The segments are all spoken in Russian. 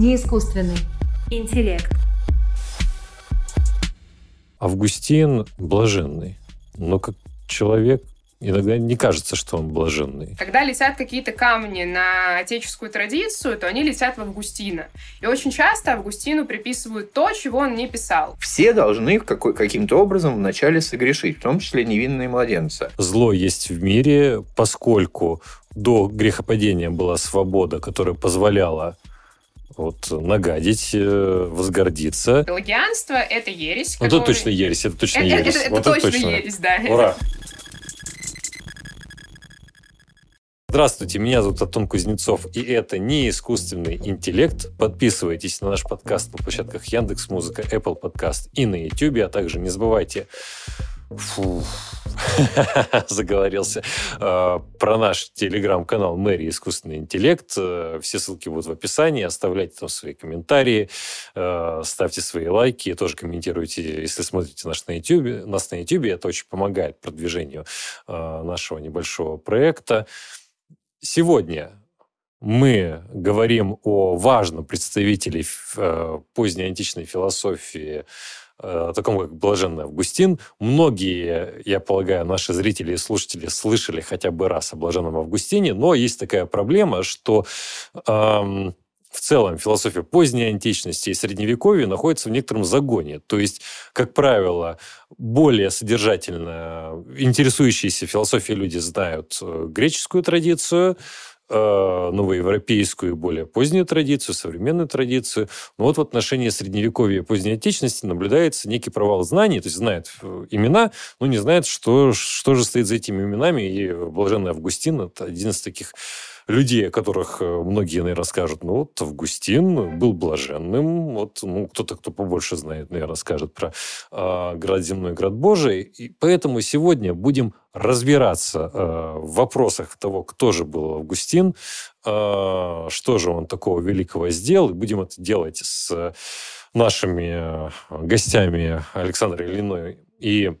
Не искусственный. Интеллект. Августин блаженный. Но как человек иногда не кажется, что он блаженный. Когда летят какие-то камни на отеческую традицию, то они летят в Августина. И очень часто Августину приписывают то, чего он не писал. Все должны какой- каким-то образом вначале согрешить, в том числе невинные младенцы. Зло есть в мире, поскольку до грехопадения была свобода, которая позволяла вот, нагадить, э, возгордиться. Пелагианство — это ересь. Вот это точно ересь, это точно Это, ересь. это- это Вот точно ересь, да. Ура! Здравствуйте, меня зовут Антон Кузнецов, и это не искусственный интеллект. Подписывайтесь на наш подкаст на площадках Яндекс Музыка, Apple Подкаст и на YouTube, а также не забывайте Фу. заговорился э, про наш телеграм-канал Мэри Искусственный интеллект. Э, Все ссылки будут в описании. Оставляйте там свои комментарии, э, ставьте свои лайки, тоже комментируйте, если смотрите нас на YouTube. Нас на YouTube это очень помогает продвижению нашего небольшого проекта. Сегодня мы говорим о важном представителе поздней античной философии, э, таком как Блаженный Августин. Многие, я полагаю, наши зрители и слушатели слышали хотя бы раз о Блаженном Августине, но есть такая проблема, что эм, в целом философия поздней античности и средневековья находится в некотором загоне. То есть, как правило, более содержательно интересующиеся философией люди знают э, греческую традицию, новоевропейскую и более позднюю традицию, современную традицию. Но вот в отношении средневековья и поздней античности наблюдается некий провал знаний, то есть знает э, имена, но не знает, что, что же стоит за этими именами. И Блаженный Августин – это один из таких людей, о которых э, многие, наверное, скажут, ну вот Августин был блаженным, вот ну, кто-то, кто побольше знает, наверное, скажет про э, град земной, град Божий. И поэтому сегодня будем разбираться э, в вопросах того, кто же был Августин, э, что же он такого великого сделал, и будем это делать с нашими э, гостями Александрой Ильиной и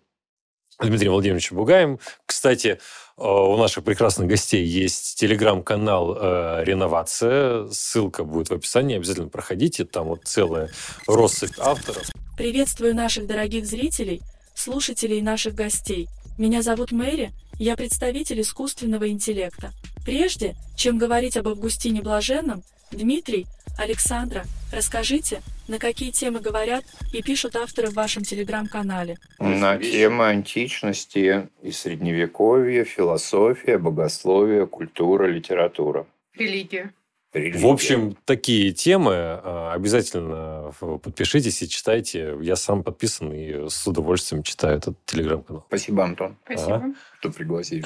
Дмитрием Владимировичем Бугаем. Кстати, э, у наших прекрасных гостей есть телеграм-канал э, «Реновация». Ссылка будет в описании. Обязательно проходите. Там вот целая россыпь авторов. Приветствую наших дорогих зрителей, слушателей наших гостей. Меня зовут Мэри, я представитель искусственного интеллекта. Прежде, чем говорить об Августине Блаженном, Дмитрий, Александра, расскажите, на какие темы говорят и пишут авторы в вашем телеграм-канале. На темы античности и средневековья, философия, богословие, культура, литература. Религия. религия. В общем, такие темы э, обязательно подпишитесь и читайте. Я сам подписан и с удовольствием читаю этот телеграм-канал. Спасибо, Антон, Спасибо. что пригласили.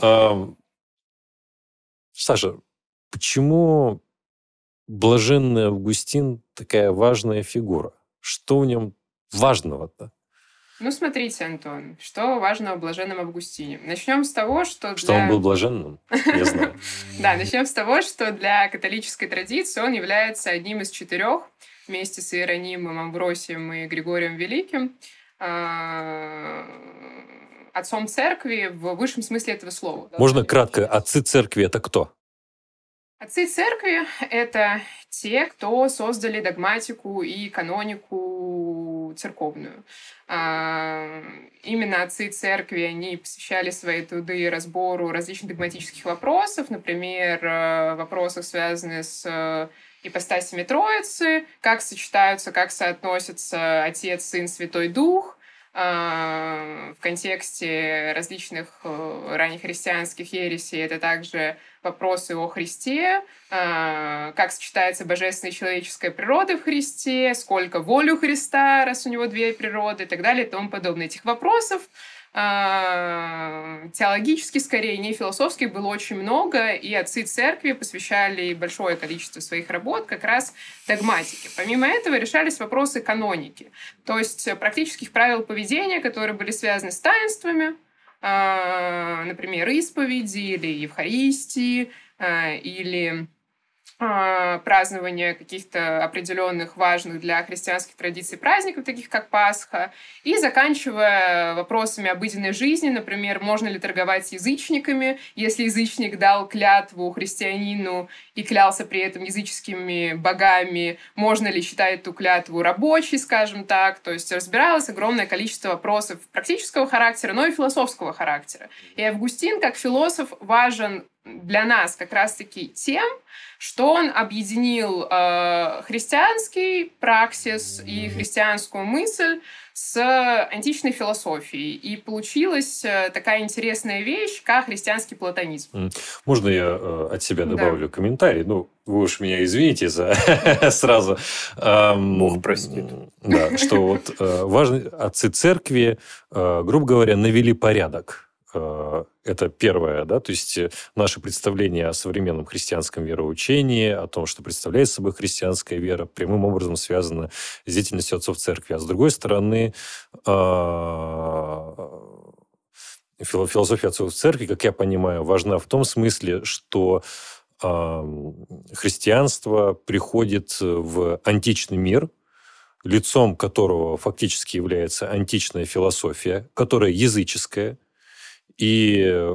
Саша, почему блаженный Августин такая важная фигура? Что в нем важного-то? Ну, смотрите, Антон, что важно о блаженном Августине. Начнем с того, что Что для... он был блаженным? Я знаю. Да, начнем с того, что для католической традиции он является одним из четырех, вместе с Иеронимом, Амбросием и Григорием Великим, а, отцом церкви в высшем смысле этого слова. Можно кратко, отцы церкви это кто? Отцы церкви — это те, кто создали догматику и канонику церковную. А, Именно отцы церкви, они посвящали свои труды разбору различных догматических вопросов, например, э, вопросов, связанных с э, ипостасями Троицы, как сочетаются, как соотносятся Отец, Сын, Святой Дух, а, в контексте различных э, раннехристианских ересей. Это также вопросы о Христе, а, как сочетается божественная и человеческая природа в Христе, сколько волю Христа, раз у него две природы и так далее и тому подобное. Этих вопросов а, теологически, скорее, не философских, было очень много, и отцы церкви посвящали большое количество своих работ как раз догматике. Помимо этого решались вопросы каноники, то есть практических правил поведения, которые были связаны с таинствами, например, исповеди или Евхаристии, а, или а, празднования каких-то определенных важных для христианских традиций праздников, таких как Пасха, и заканчивая вопросами обыденной жизни, например, можно ли торговать с язычниками, если язычник дал клятву христианину и клялся при этом языческими богами, можно ли считать эту клятву рабочей, скажем так, то есть разбиралось огромное количество вопросов практического характера, но и философского характера. И Августин, как философ, важен для нас как раз-таки тем, что он объединил э, христианский праксис и христианскую мысль с античной философией. И получилась э, такая интересная вещь, как христианский платонизм. Можно я э, от себя добавлю да. комментарий? Ну, вы уж меня извините за сразу. Бог простит. Да, что вот э, важно, отцы церкви, э, грубо говоря, навели порядок это первое, да, то есть э, наше представление о современном христианском вероучении, о том, что представляет собой христианская вера, прямым образом связано с деятельностью отцов церкви. А с другой стороны, а, философия отцов церкви, как я понимаю, важна в том смысле, что христианство приходит в античный мир, лицом которого фактически является античная философия, которая языческая, и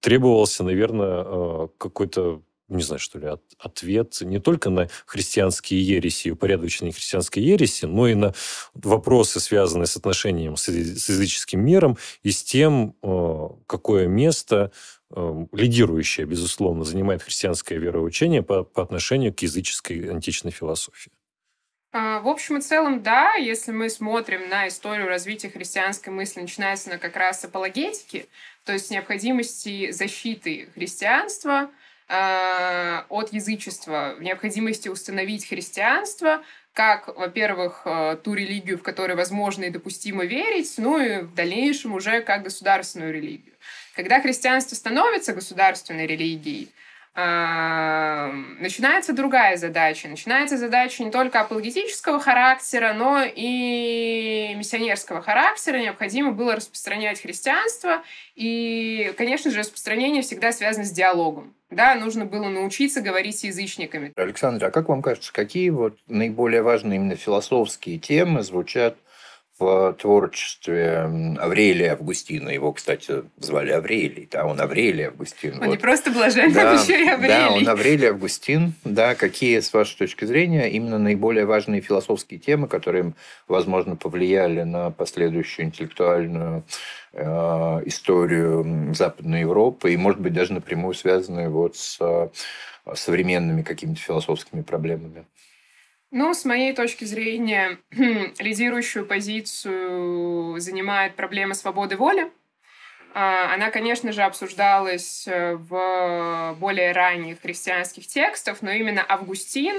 требовался, наверное, э, какой-то не знаю, что ли, ответ не только на христианские ереси упорядоченные христианской ереси, но и на вопросы, связанные с отношением с языческим миром и с тем, э, какое место э, лидирующее, безусловно, занимает христианское вероучение по, по отношению к языческой античной философии. А, в общем и целом, да, если мы смотрим на историю развития христианской мысли, начинается она как раз с апологетики, то есть необходимости защиты христианства э, от язычества, необходимости установить христианство как, во-первых, э, ту религию, в которой возможно и допустимо верить, ну и в дальнейшем уже как государственную религию. Когда христианство становится государственной религией, начинается другая задача. Начинается задача не только апологетического характера, но и миссионерского характера. Необходимо было распространять христианство. И, конечно же, распространение всегда связано с диалогом. Да, нужно было научиться говорить с язычниками. Александр, а как вам кажется, какие вот наиболее важные именно философские темы звучат в творчестве Аврелия Августина. Его, кстати, звали Аврелий, да, он Аврелий Августин. Он вот. не просто блаженный, да, еще и Аврелий. Да, он Аврелий Августин. Да, какие, с вашей точки зрения, именно наиболее важные философские темы, которые, возможно, повлияли на последующую интеллектуальную э, историю Западной Европы и, может быть, даже напрямую связанные вот с э, современными какими-то философскими проблемами? Ну, с моей точки зрения, лидирующую позицию занимает проблема свободы воли. А, она, конечно же, обсуждалась э, в более ранних христианских текстах, но именно Августин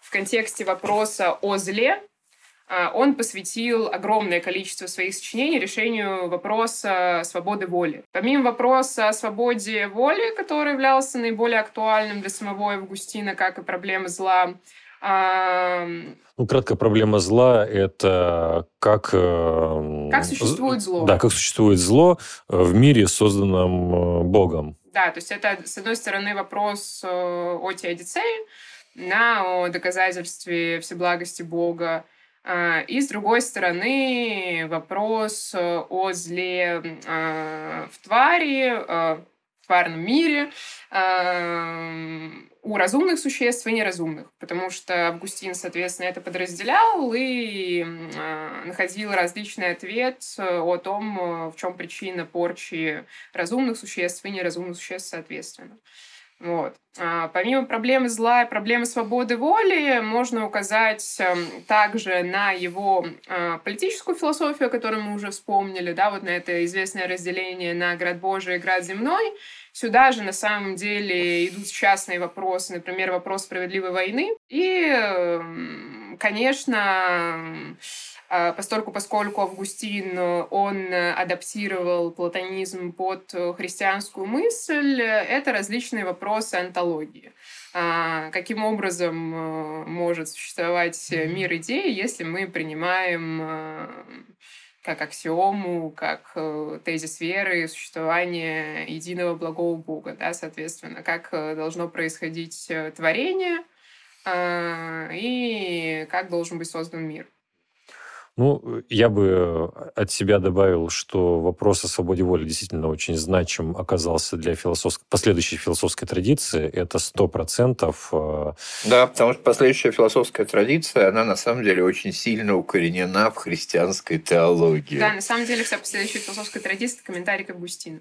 в контексте вопроса о зле а, он посвятил огромное количество своих сочинений решению вопроса свободы воли. Помимо вопроса о свободе воли, который являлся наиболее актуальным для самого Августина, как и проблема зла, ну, краткая проблема зла – это как... Э, как существует зло. Да, как существует зло в мире, созданном э, Богом. Да, то есть это, с одной стороны, вопрос э, о теодицее, на о доказательстве всеблагости Бога, а, и, с другой стороны, вопрос о зле в твари, в тварном мире, у разумных существ и неразумных, потому что Августин, соответственно, это подразделял и э, находил различный ответ о том, э, в чем причина порчи разумных существ и неразумных существ, соответственно. Вот. А, помимо проблемы зла и проблемы свободы воли, можно указать э, также на его э, политическую философию, о которой мы уже вспомнили, да, вот на это известное разделение на град Божий и град земной, Сюда же на самом деле идут частные вопросы, например, вопрос справедливой войны. И, эм, конечно, а, постольку, поскольку Августин, он адаптировал платонизм под христианскую мысль, это различные вопросы антологии. А, каким образом э, может существовать мир идеи, если мы принимаем э, как аксиому, как э, тезис веры, существования единого благого Бога, да, соответственно, как э, должно происходить э, творение и как должен быть создан мир. Ну, я бы от себя добавил, что вопрос о свободе воли действительно очень значим оказался для философской, последующей философской традиции. Это сто процентов. Э, да, потому что последующая философская традиция, она на самом деле очень сильно укоренена в христианской теологии. Да, на самом деле вся последующая философская традиция – это комментарий к Августину.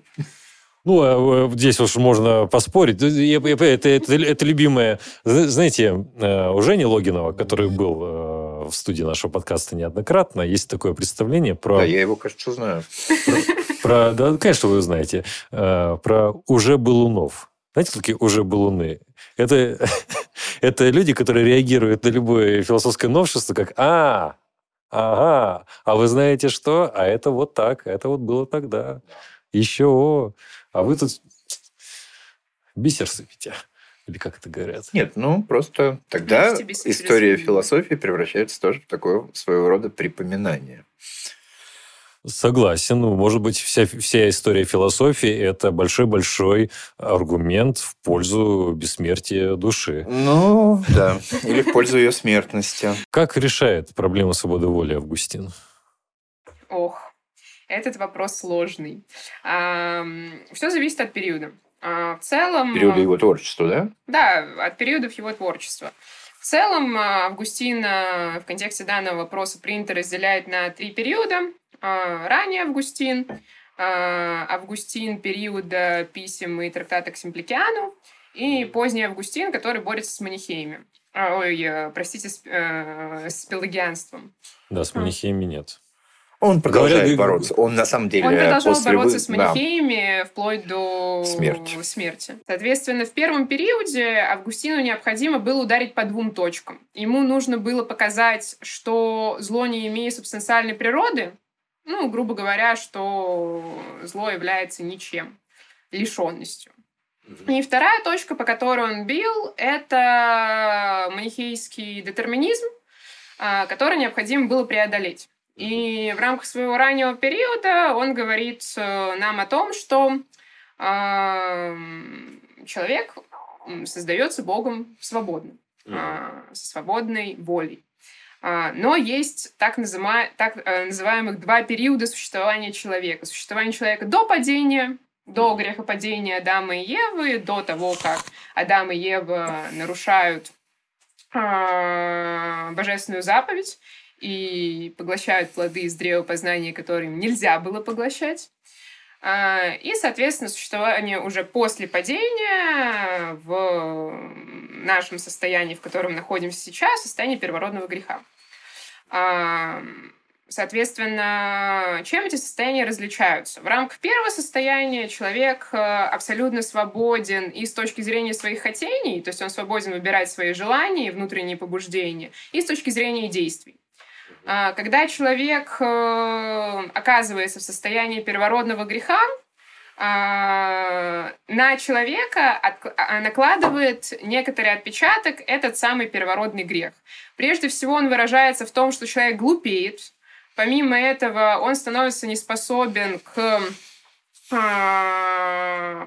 Ну, а, э, здесь уж можно поспорить. Это, это, это, это любимое... Знаете, э, у Жени Логинова, который был в студии нашего подкаста неоднократно. Есть такое представление про... Да, я его, кажется, знаю. Про, да, конечно, вы знаете. Э, про уже былунов. Знаете, кто такие уже былуны? Это, это люди, которые реагируют на любое философское новшество, как «А, ага, а вы знаете что? А это вот так, это вот было тогда. Еще, а вы тут бисер сыпите». Или как это говорят? Нет, ну просто тогда история философии превращается тоже в такое своего рода припоминание. Согласен. Ну, может быть, вся, вся история философии – это большой-большой аргумент в пользу бессмертия души. Ну, да. Или в пользу ее смертности. Как решает проблему свободы воли Августин? Ох, этот вопрос сложный. Все зависит от периода. А, в целом... Периода его творчества, да? Да, от периодов его творчества. В целом а, Августин в контексте данного вопроса принято разделять на три периода. А, ранний Августин, Августин периода писем и трактата к Симпликиану, и поздний Августин, который борется с манихеями. Ой, э, простите, с, э, с пелагианством. Да, с манихеями нет. Он продолжает Говорят, бороться. Он на самом деле... Он продолжал после бороться вы... с манихеями да. вплоть до смерти. смерти. Соответственно, в первом периоде Августину необходимо было ударить по двум точкам. Ему нужно было показать, что зло не имеет субстанциальной природы, ну, грубо говоря, что зло является ничем, лишенностью. И вторая точка, по которой он бил, это манихейский детерминизм, а, который необходимо было преодолеть. И в рамках своего раннего периода он говорит э, нам о том, что э, человек создается Богом свободно, э, со свободной волей. Э, но есть так, назыма, так э, называемых два периода существования человека. Существование человека до падения, до грехопадения Адама и Евы, до того, как Адам и Ева нарушают э, божественную заповедь, и поглощают плоды из древа познания, которые им нельзя было поглощать. А, и, соответственно, существование уже после падения в нашем состоянии, в котором находимся сейчас, состояние первородного греха. А, соответственно, чем эти состояния различаются? В рамках первого состояния человек э, абсолютно свободен и с точки зрения своих хотений, то есть он свободен выбирать свои желания и внутренние побуждения, и с точки зрения действий. А, когда человек э, оказывается в состоянии первородного греха, а, на человека а, накладывает некоторый отпечаток этот самый первородный грех. Прежде всего он выражается в том, что человек глупеет. Помимо этого он становится неспособен к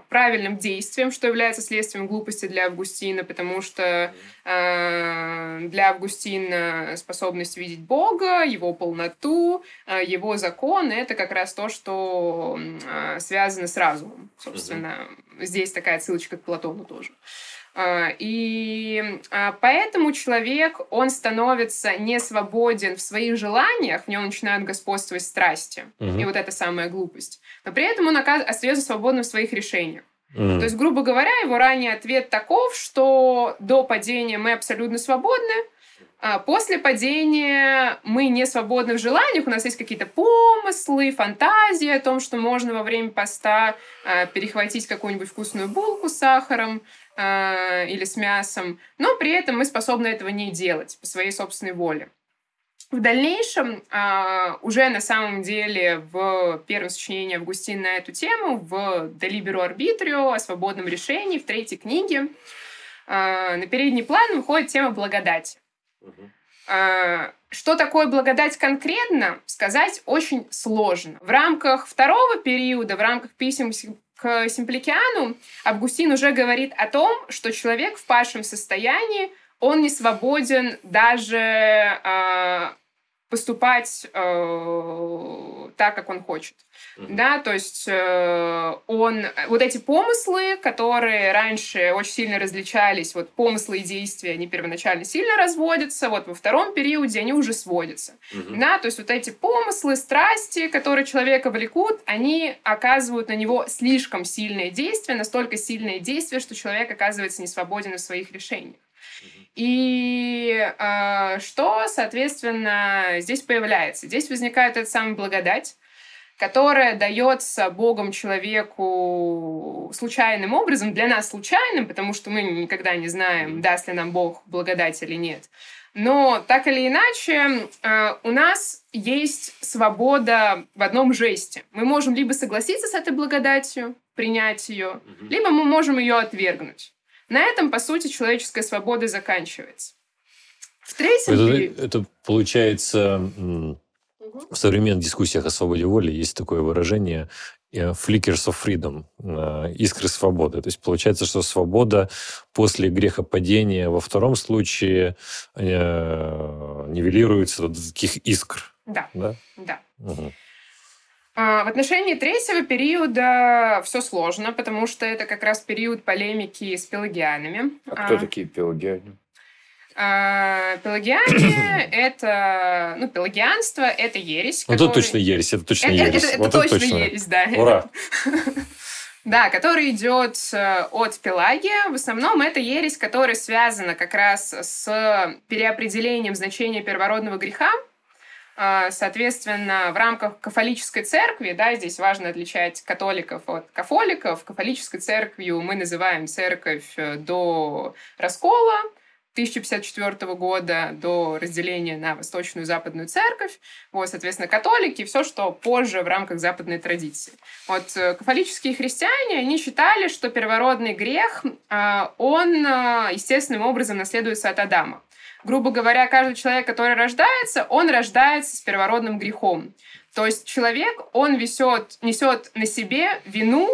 правильным действием, что является следствием глупости для Августина, потому что э, для Августина способность видеть Бога, его полноту, э, его закон — это как раз то, что э, связано с разумом. Собственно, здесь такая ссылочка к Платону тоже. А, и а, поэтому человек, он становится не свободен в своих желаниях, в нем начинают господствовать страсти. Угу. И вот это самая глупость. Но при этом он остается свободным в своих решениях. Mm. То есть, грубо говоря, его ранний ответ таков, что до падения мы абсолютно свободны, а после падения мы не свободны в желаниях, у нас есть какие-то помыслы, фантазии о том, что можно во время поста перехватить какую-нибудь вкусную булку с сахаром, э, или с мясом, но при этом мы способны этого не делать по своей собственной воле. В дальнейшем, э, уже на самом деле в первом сочинении Августин на эту тему, в «De libero arbitrio», о свободном решении, в третьей книге, э, на передний план выходит тема благодати. Uh-huh. что такое благодать конкретно, сказать очень сложно. В рамках второго периода, в рамках писем Симпликиану, Августин уже говорит о том, что человек в павшем состоянии, он не свободен даже э, поступать э, так, как он хочет. Mm-hmm. Да, то есть э, он... Вот эти помыслы, которые раньше очень сильно различались, вот помыслы и действия, они первоначально сильно разводятся, вот во втором периоде они уже сводятся. Mm-hmm. Да, то есть вот эти помыслы, страсти, которые человека влекут, они оказывают на него слишком сильное действие, настолько сильное действие, что человек оказывается не свободен в своих решениях. И э, что, соответственно, здесь появляется? Здесь возникает эта самая благодать, которая дается Богом человеку случайным образом, для нас случайным, потому что мы никогда не знаем, даст ли нам Бог благодать или нет. Но так или иначе, э, у нас есть свобода в одном жесте. Мы можем либо согласиться с этой благодатью, принять ее, либо мы можем ее отвергнуть. На этом, по сути, человеческая свобода заканчивается. В третьем это, это получается в современных дискуссиях о свободе воли есть такое выражение э, flickers of freedom, э, искры свободы. То есть получается, что свобода после грехопадения во втором случае э, нивелируется до таких искр. Да. Да. да. Угу. А, в отношении третьего периода все сложно, потому что это как раз период полемики с пелагианами. А кто а, такие пелагиане? А, пелагиане — это... Ну, пелагианство — это ересь. Ну, который... это точно ересь, это точно это, ересь. Это, это, вот точно, точно ересь, да. Ура! Да, который идет э, от Пелагия. В основном это ересь, которая связана как раз с переопределением значения первородного греха а, соответственно, в рамках кафолической церкви, да, здесь важно отличать католиков от кафоликов. Кафолической церковью мы называем церковь э, до раскола 1054 года, до разделения на восточную и западную церковь. Вот, соответственно, католики, все, что позже в рамках западной традиции. Вот э, кафолические христиане, они считали, что первородный грех, а, он э, естественным образом наследуется от Адама грубо говоря, каждый человек, который рождается, он рождается с первородным грехом. То есть человек, он несет, несет на себе вину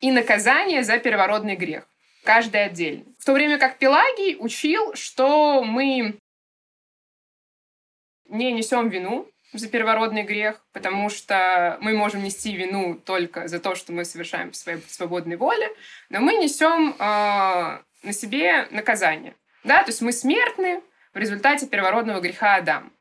и наказание за первородный грех. Каждый отдельно. В то время как Пелагий учил, что мы не несем вину за первородный грех, потому что мы можем нести вину только за то, что мы совершаем по своей свободной воле, но мы несем э, на себе наказание. Да? То есть мы смертны, в результате первородного греха Адам.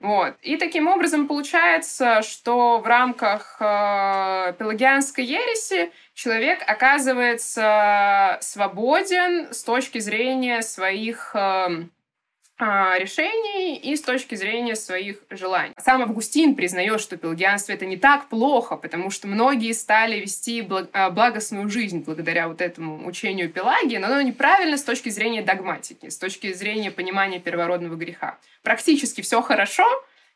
Вот. И таким образом получается, что в рамках э, пелагианской ереси человек оказывается свободен с точки зрения своих э, решений и с точки зрения своих желаний. Сам Августин признает, что пелагианство это не так плохо, потому что многие стали вести а, благостную жизнь благодаря вот этому учению Пелагии, но оно неправильно с точки зрения догматики, с точки зрения понимания первородного греха. Практически все хорошо,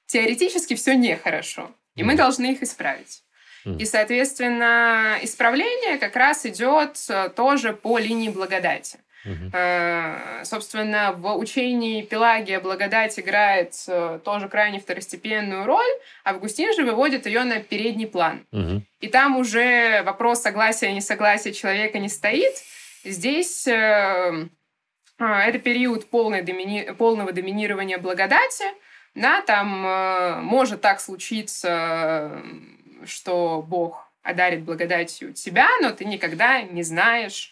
теоретически все нехорошо, и мы должны их исправить. И, соответственно, исправление как раз идет э, тоже по линии благодати. Угу. Собственно, в учении Пелагия благодать играет э, тоже крайне второстепенную роль, Августин же выводит ее на передний план. Угу. И там уже вопрос согласия и несогласия человека не стоит. Здесь э, а, это период полной домини... полного доминирования благодати. Да, там э, может так случиться, что Бог одарит благодатью тебя, но ты никогда не знаешь, э,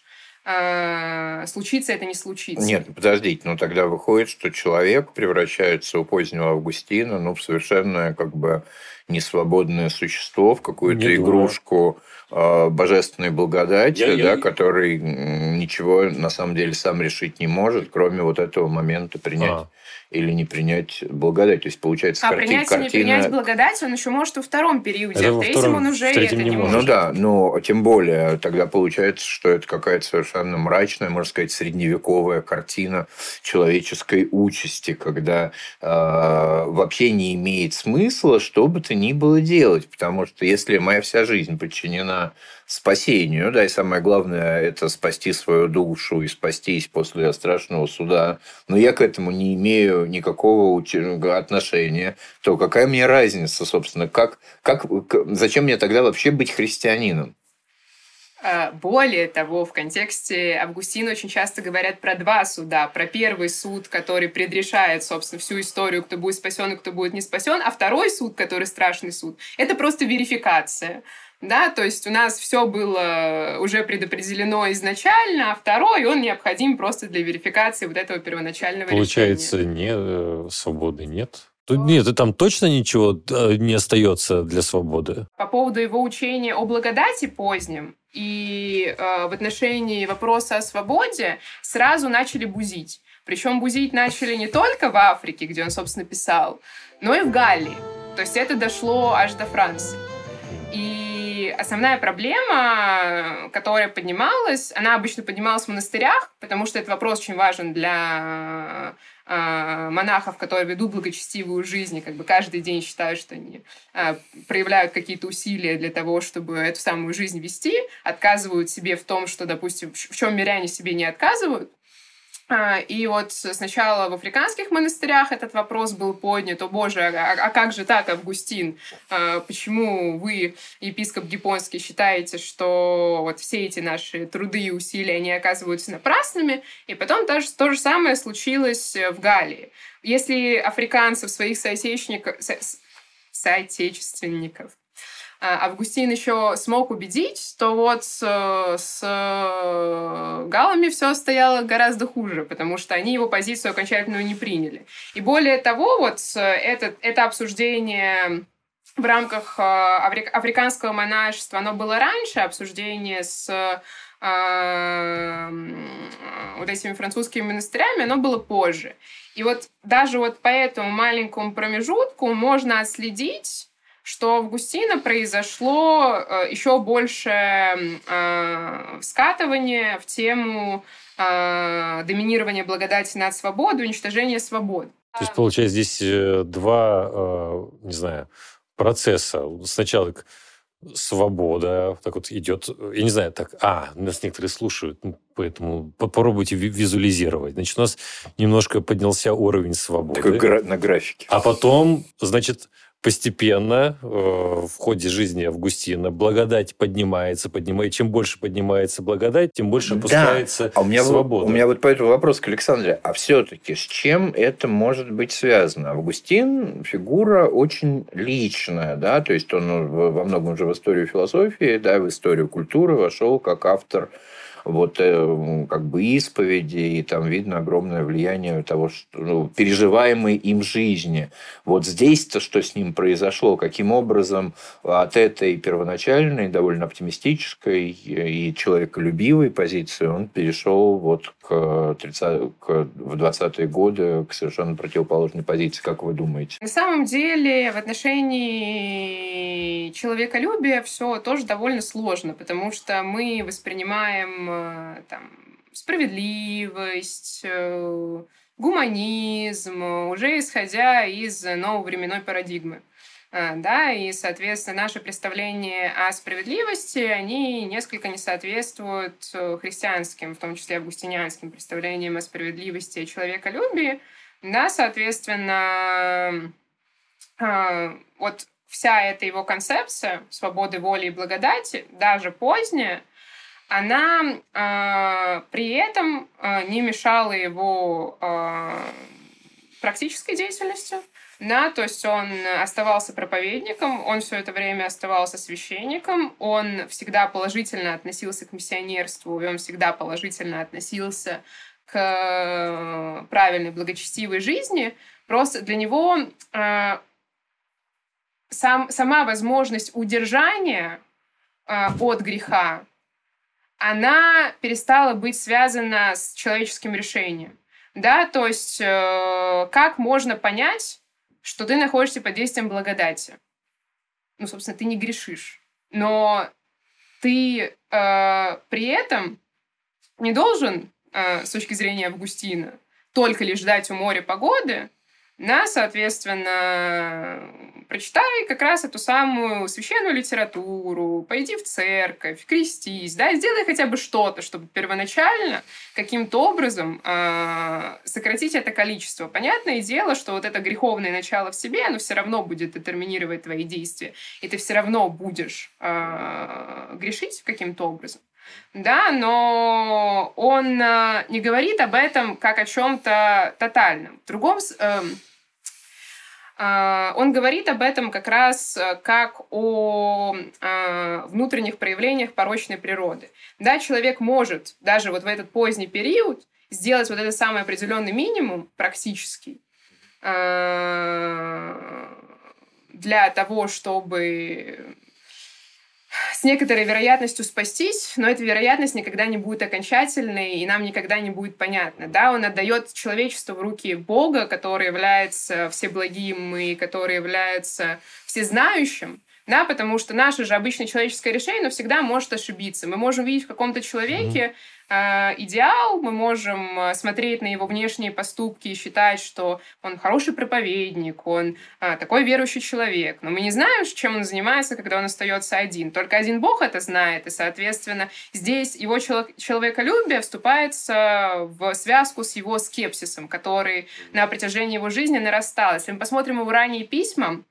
случится это не случится. Нет, подождите, ну тогда выходит, что человек превращается у позднего Августина ну, в совершенно как бы несвободное существо, в какую-то игрушку э, божественной благодати, я, да, я... который ничего на самом деле сам решить не может, кроме вот этого момента принять. А или не принять благодать. То есть, получается, а карти... принять картина... не принять благодать он еще может во втором периоде, это а в третьем втором, он уже это не, не может. Ну да, но тем более тогда получается, что это какая-то совершенно мрачная, можно сказать, средневековая картина человеческой участи, когда э, вообще не имеет смысла, что бы ты ни было делать, потому что если моя вся жизнь подчинена спасению, да, и самое главное – это спасти свою душу и спастись после страшного суда, но я к этому не имею никакого отношения, то какая мне разница, собственно, как, как, зачем мне тогда вообще быть христианином? А, более того, в контексте Августина очень часто говорят про два суда. Про первый суд, который предрешает, собственно, всю историю, кто будет спасен и кто будет не спасен, а второй суд, который страшный суд, это просто верификация. Да, то есть у нас все было уже предопределено изначально, а второй, он необходим просто для верификации вот этого первоначального Получается, решения. не, э, свободы нет? Нет, и там точно ничего э, не остается для свободы. По поводу его учения о благодати позднем и э, в отношении вопроса о свободе сразу начали бузить. Причем бузить начали не только в Африке, где он, собственно, писал, но и в Галлии. То есть это дошло аж до Франции. И основная проблема, которая поднималась, она обычно поднималась в монастырях, потому что этот вопрос очень важен для э, монахов, которые ведут благочестивую жизнь, и как бы каждый день считают, что они э, проявляют какие-то усилия для того, чтобы эту самую жизнь вести, отказывают себе в том, что, допустим, в чем миряне себе не отказывают, а, и вот сначала в африканских монастырях этот вопрос был поднят. О боже, а, а как же так, Августин? А, почему вы, епископ Гипонский, считаете, что вот все эти наши труды и усилия, они оказываются напрасными? И потом то же, то же самое случилось в Галлии. Если африканцев, своих соотечественников, соотечественников а, Августин еще смог убедить, то вот с, с галами все стояло гораздо хуже, потому что они его позицию окончательную не приняли. И более того, вот это, это обсуждение в рамках а, африканского монашества, оно было раньше, обсуждение с а, вот этими французскими монастырями, оно было позже. И вот даже вот по этому маленькому промежутку можно отследить что Августина произошло э, еще больше э, скатывания в тему э, доминирования благодати над свободой, уничтожения свободы. То есть, получается, здесь два, не знаю, процесса. Сначала свобода, так вот идет, я не знаю, так, а, нас некоторые слушают, поэтому попробуйте визуализировать. Значит, у нас немножко поднялся уровень свободы. Такой на графике. А потом, значит, постепенно э, в ходе жизни Августина благодать поднимается, поднимает. Чем больше поднимается благодать, тем больше опускается да. а у меня свобода. У меня вот поэтому вопрос к Александре. А все-таки с чем это может быть связано? Августин фигура очень личная, да, то есть он ну, во многом уже в историю философии, да, в историю культуры вошел как автор вот э, как бы исповеди, и там видно огромное влияние того, что ну, переживаемой им жизни. Вот здесь-то что с ним произошло, каким образом от этой первоначальной, довольно оптимистической и человеколюбивой позиции он перешел вот к, 30, к, в 20-е годы к совершенно противоположной позиции, как вы думаете? На самом деле в отношении человеколюбия все тоже довольно сложно, потому что мы воспринимаем там, справедливость, э, гуманизм, уже исходя из новой временной парадигмы. Э, да, и, соответственно, наши представления о справедливости, они несколько не соответствуют христианским, в том числе августинианским представлениям о справедливости и человеколюбии. Да, соответственно, вот вся эта его концепция свободы воли и благодати, даже поздняя, она э, при этом э, не мешала его э, практической деятельности. Да, то есть он оставался проповедником, он все это время оставался священником, он всегда положительно относился к миссионерству, и он всегда положительно относился к правильной, благочестивой жизни. Просто для него э, сам, сама возможность удержания э, от греха она перестала быть связана с человеческим решением. Да, то есть э, как можно понять, что ты находишься под действием благодати? Ну, собственно, ты не грешишь. Но ты э, при этом не должен, э, с точки зрения Августина, только лишь ждать у моря погоды, на, соответственно, прочитай как раз эту самую священную литературу, пойди в церковь, крестись, да, сделай хотя бы что-то, чтобы первоначально каким-то образом э, сократить это количество. Понятное дело, что вот это греховное начало в себе, оно все равно будет детерминировать твои действия, и ты все равно будешь э, грешить каким-то образом. Да, но он э, не говорит об этом как о чем-то тотальном. В другом, э, а, он говорит об этом как раз э, как о а, внутренних проявлениях порочной природы. Да, человек может даже вот в этот поздний период сделать вот этот самый определенный минимум практически а, для того, чтобы с некоторой вероятностью спастись, но эта вероятность никогда не будет окончательной, и нам никогда не будет понятно. Да, он отдает человечество в руки Бога, который является всеблагим и который является всезнающим, да, потому что наше же обычное человеческое решение, всегда может ошибиться. Мы можем видеть в каком-то человеке идеал, мы можем э, смотреть на его внешние поступки и считать, что он хороший проповедник, он э, такой верующий человек. Но мы не знаем, чем он занимается, когда он остается один. Только один Бог это знает, и, соответственно, здесь его человеколюбие вступается в связку с его скепсисом, который на протяжении его жизни нарастал. Если мы посмотрим его ранние письма,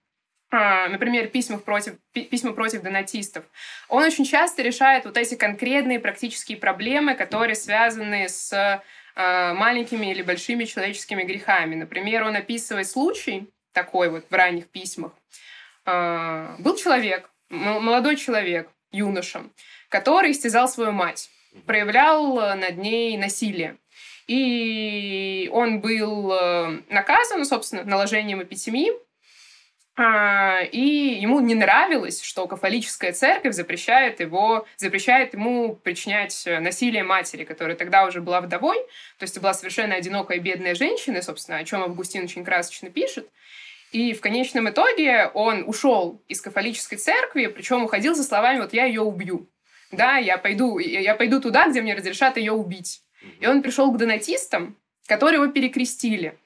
например, письмах против, письма против донатистов, он очень часто решает вот эти конкретные практические проблемы, которые связаны с а, маленькими или большими человеческими грехами. Например, он описывает случай такой вот в ранних письмах. А, был человек, молодой человек, юноша, который истязал свою мать, проявлял над ней насилие. И он был э, наказан, собственно, наложением эпитемии, а, и ему не нравилось, что католическая церковь запрещает его, запрещает ему причинять насилие матери, которая тогда уже была вдовой, то есть была совершенно одинокая бедная женщина, собственно, о чем Августин очень красочно пишет. И в конечном итоге он ушел из католической церкви, причем уходил со словами «вот я ее убью». Да, я пойду, я пойду туда, где мне разрешат ее убить. И он пришел к донатистам, которые его перекрестили.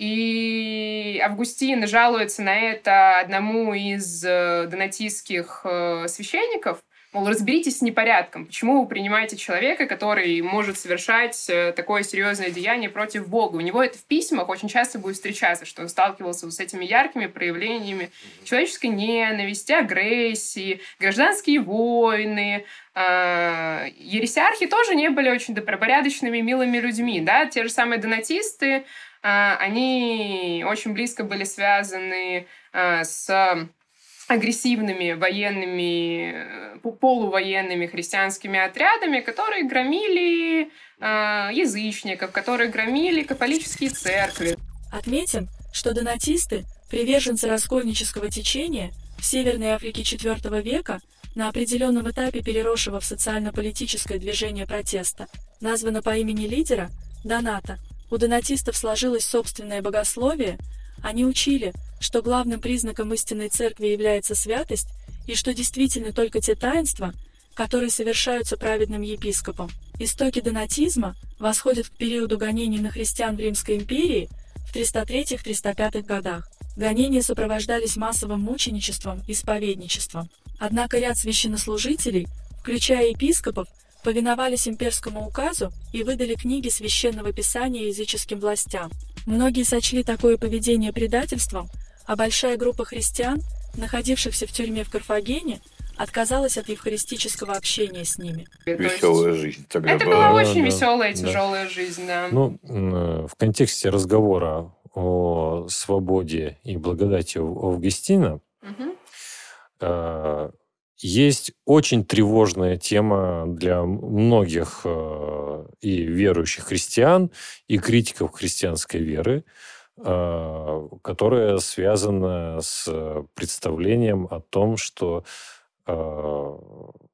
И Августин жалуется на это одному из э, донатистских э, священников, мол, разберитесь с непорядком. Почему вы принимаете человека, который может совершать э, такое серьезное деяние против Бога? У него это в письмах очень часто будет встречаться, что он сталкивался с этими яркими проявлениями человеческой ненависти, агрессии, гражданские войны, Ересиархи тоже не были очень добропорядочными, милыми людьми. Да? Те же самые донатисты, а, они очень близко были связаны а, с агрессивными военными, э, полувоенными христианскими отрядами, которые громили э, язычников, которые громили католические церкви. Отметим, что донатисты, приверженцы раскольнического течения, в Северной Африке IV века на определенном этапе переросшего в социально-политическое движение протеста, названо по имени лидера Доната – у донатистов сложилось собственное богословие, они учили, что главным признаком истинной церкви является святость, и что действительно только те таинства, которые совершаются праведным епископом. Истоки донатизма восходят к периоду гонений на христиан в Римской империи в 303-305 годах. Гонения сопровождались массовым мученичеством и исповедничеством. Однако ряд священнослужителей, включая епископов, повиновались имперскому указу и выдали книги священного писания языческим властям. Многие сочли такое поведение предательством, а большая группа христиан, находившихся в тюрьме в Карфагене, отказалась от евхаристического общения с ними. Веселая жизнь тогда Это была, была очень да, веселая, да. тяжелая жизнь, да. Ну, в контексте разговора о свободе и благодати Августина, угу. Есть очень тревожная тема для многих э, и верующих христиан, и критиков христианской веры, э, которая связана с представлением о том, что э,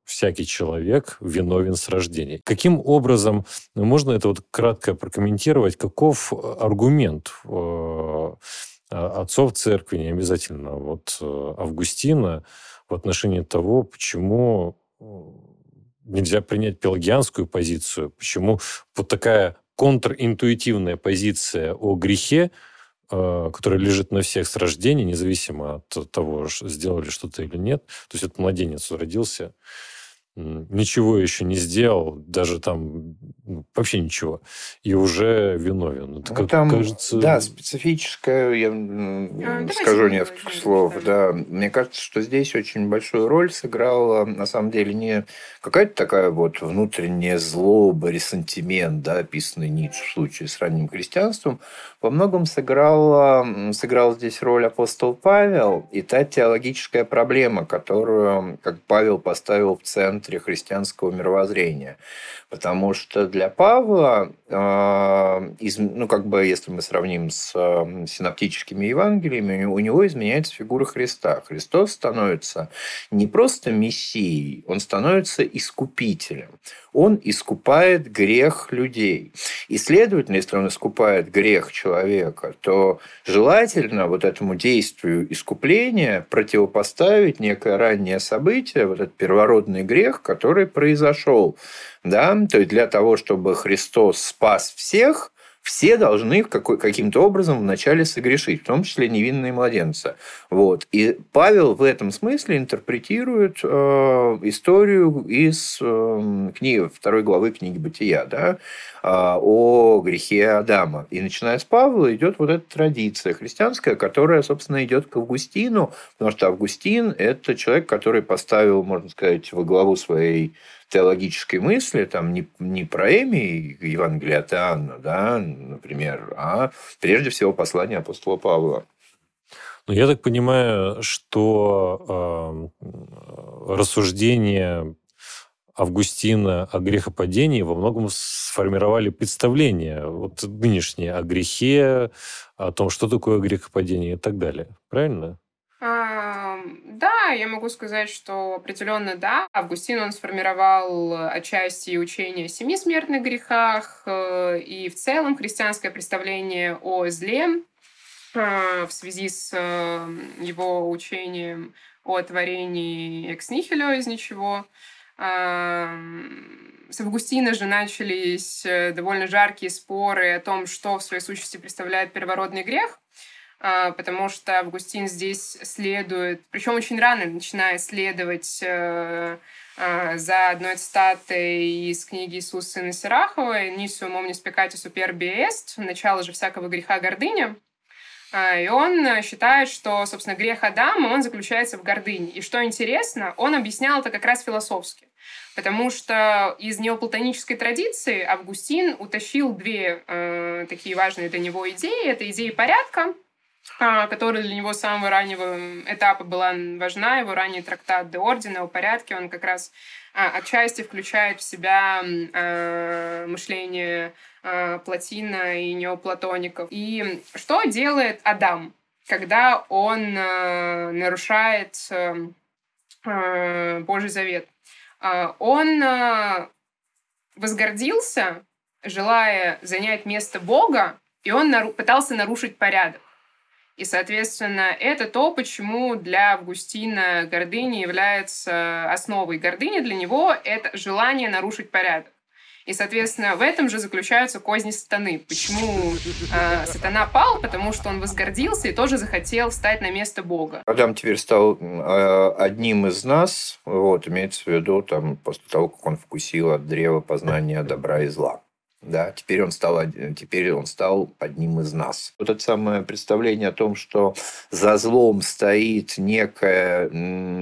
всякий человек виновен с рождения. Каким образом, можно это вот кратко прокомментировать, каков аргумент отцов церкви, не обязательно вот Августина, в отношении того, почему э, нельзя принять пелагианскую позицию, почему вот такая контринтуитивная позиция о грехе э, который лежит на всех с рождения, независимо от того, сделали что-то или нет. То есть вот младенец родился, ничего еще не сделал, даже там ну, вообще ничего, и уже виновен. Это, ну, как, там, кажется... Да, специфическое, я а, скажу несколько слов. Да. Мне кажется, что здесь очень большую роль сыграла, на самом деле, не какая-то такая вот внутренняя злоба, ресентимент, да, описанный Ницше в случае с ранним христианством, во многом сыграла, сыграл здесь роль апостол Павел и та теологическая проблема, которую, как Павел поставил в центр центре христианского мировоззрения. Потому что для Павла, а, ну, как бы, если мы сравним с синоптическими Евангелиями, у него изменяется фигура Христа. Христос становится не просто мессией, он становится искупителем. Он искупает грех людей. И, следовательно, если он искупает грех человека, то желательно вот этому действию искупления противопоставить некое раннее событие, вот этот первородный грех, который произошел да? То есть для того, чтобы Христос спас всех, все должны каким-то образом вначале согрешить, в том числе невинные младенцы. Вот. И Павел в этом смысле интерпретирует э, историю из э, книги, второй главы книги «Бытия», да, э, о грехе Адама. И начиная с Павла идет вот эта традиция христианская, которая, собственно, идет к Августину, потому что Августин – это человек, который поставил, можно сказать, во главу своей теологической мысли, там не, не про Эми Евангелия от Иоанна, да, например, а прежде всего послание апостола Павла. Ну, я так понимаю, что э, рассуждения Августина о грехопадении во многом сформировали представление вот нынешнее о грехе, о том, что такое грехопадение и так далее. Правильно? Да, я могу сказать, что определенно да. Августин, он сформировал отчасти учение о семи смертных грехах э, и в целом христианское представление о зле э, в связи с э, его учением о творении экс нихило из ничего. С Августина же начались довольно жаркие споры о том, что в своей сущности представляет первородный грех – потому что Августин здесь следует, причем очень рано начинает следовать э, э, за одной цитатой из книги Иисуса сына Сирахова «Нисиум omnis peccatis superbi est» «Начало же всякого греха гордыня». А, и он считает, что, собственно, грех Адама, он заключается в гордыне. И что интересно, он объяснял это как раз философски. Потому что из неоплатонической традиции Августин утащил две э, такие важные для него идеи. Это идеи порядка, а, которая для него с самого раннего этапа была важна. Его ранний трактат «Де Ордена» о порядке, он как раз а, отчасти включает в себя а, мышление Платина и неоплатоников. И что делает Адам, когда он нарушает Божий Завет? Он возгордился, желая занять место Бога, и он пытался нарушить порядок. И, соответственно, это то, почему для Августина гордыня является основой. Гордыня для него — это желание нарушить порядок. И, соответственно, в этом же заключаются козни сатаны. Почему э, сатана пал? Потому что он возгордился и тоже захотел встать на место Бога. Адам теперь стал э, одним из нас, вот, имеется в виду, там, после того, как он вкусил от древа познания добра и зла. Да, теперь он стал, теперь он стал одним из нас. Вот это самое представление о том, что за злом стоит некая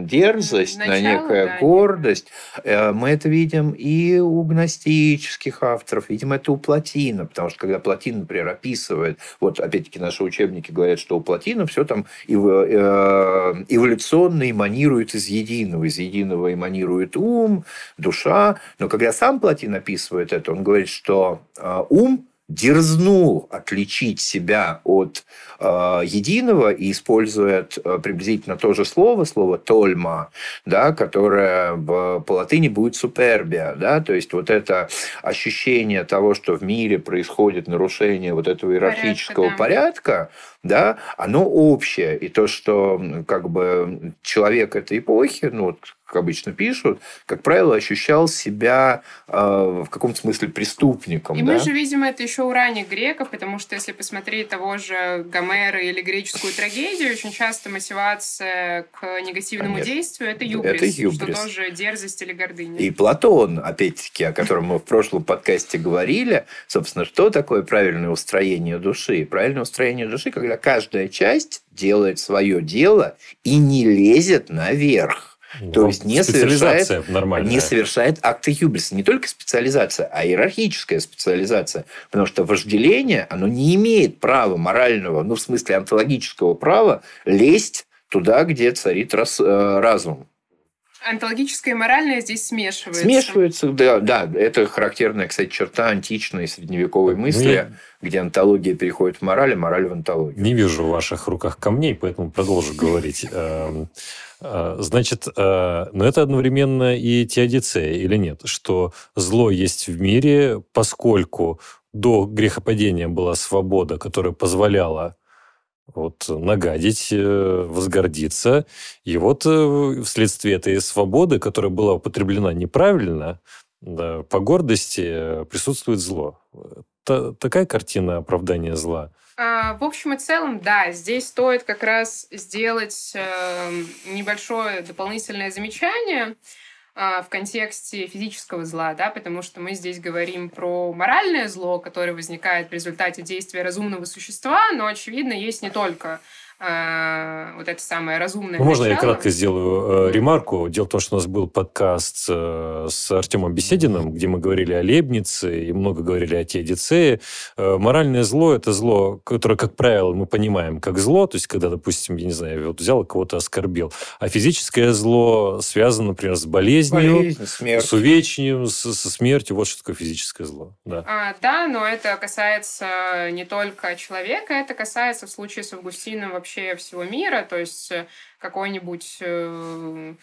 дерзость, Начало, некая да, гордость, э, мы это видим и у гностических авторов, видим это у Платина, потому что когда Платин, например, описывает, вот опять-таки наши учебники говорят, что у Платина все там э, эволюционно эманирует из единого, из единого эманирует ум, душа, но когда сам Платин описывает это, он говорит, что а, ум дерзнул отличить себя от э, единого и использует э, приблизительно то же слово, слово «тольма», да, которое в, по латыни будет «супербия». Да, то есть вот это ощущение того, что в мире происходит нарушение вот этого иерархического порядка, да. порядка да, оно общее. И то, что как бы человек этой эпохи, ну, вот, обычно пишут, как правило, ощущал себя э, в каком-то смысле преступником. И да? мы же видим это еще у ранних греков, потому что если посмотреть того же Гомера или греческую трагедию, очень часто мотивация к негативному Конечно. действию это юбрис, Это юбрис. что тоже дерзость или гордыня. И Платон, опять-таки, о котором мы в прошлом подкасте говорили, собственно, что такое правильное устроение души? Правильное устроение души, когда каждая часть делает свое дело и не лезет наверх. То Ну, есть не совершает, нормальная. не совершает акты юбриса. Не только специализация, а иерархическая специализация. Потому что вожделение, оно не имеет права морального, ну, в смысле онтологического права, лезть туда, где царит рас- э, разум. Антологическое и моральное здесь смешивается. Смешивается, да, да. Это характерная, кстати, черта античной средневековой мысли, я- где антология переходит в мораль, а мораль в антологию. Не вижу в ваших руках камней, поэтому продолжу говорить. Эм, э, Значит, э, но это одновременно и теодицея или нет? Что зло есть в мире, поскольку до грехопадения была свобода, которая позволяла вот, нагадить, э, возгордиться. И вот э, вследствие этой свободы, которая была употреблена неправильно, да, по гордости э, присутствует зло. Та- такая картина оправдания зла. А, В общем и целом, да, здесь стоит как раз сделать э, небольшое дополнительное замечание в контексте физического зла, да, потому что мы здесь говорим про моральное зло, которое возникает в результате действия разумного существа, но, очевидно, есть не только вот это самое разумное Ну, можно я кратко сделаю э, ремарку? Дело в том, что у нас был подкаст э, с Артемом Бесединым, где мы говорили о Лебнице и много говорили о Теодицее. Э, моральное зло – это зло, которое, как правило, мы понимаем как зло, то есть когда, допустим, я не знаю, вот взял и кого-то оскорбил. А физическое зло связано, например, с болезнью, Болезнь, смерть. с увечьем, с- со смертью. Вот что такое физическое зло. Да. А, да, но это касается не только человека, это касается в случае с Августином вообще всего мира, то есть э, какой-нибудь, э,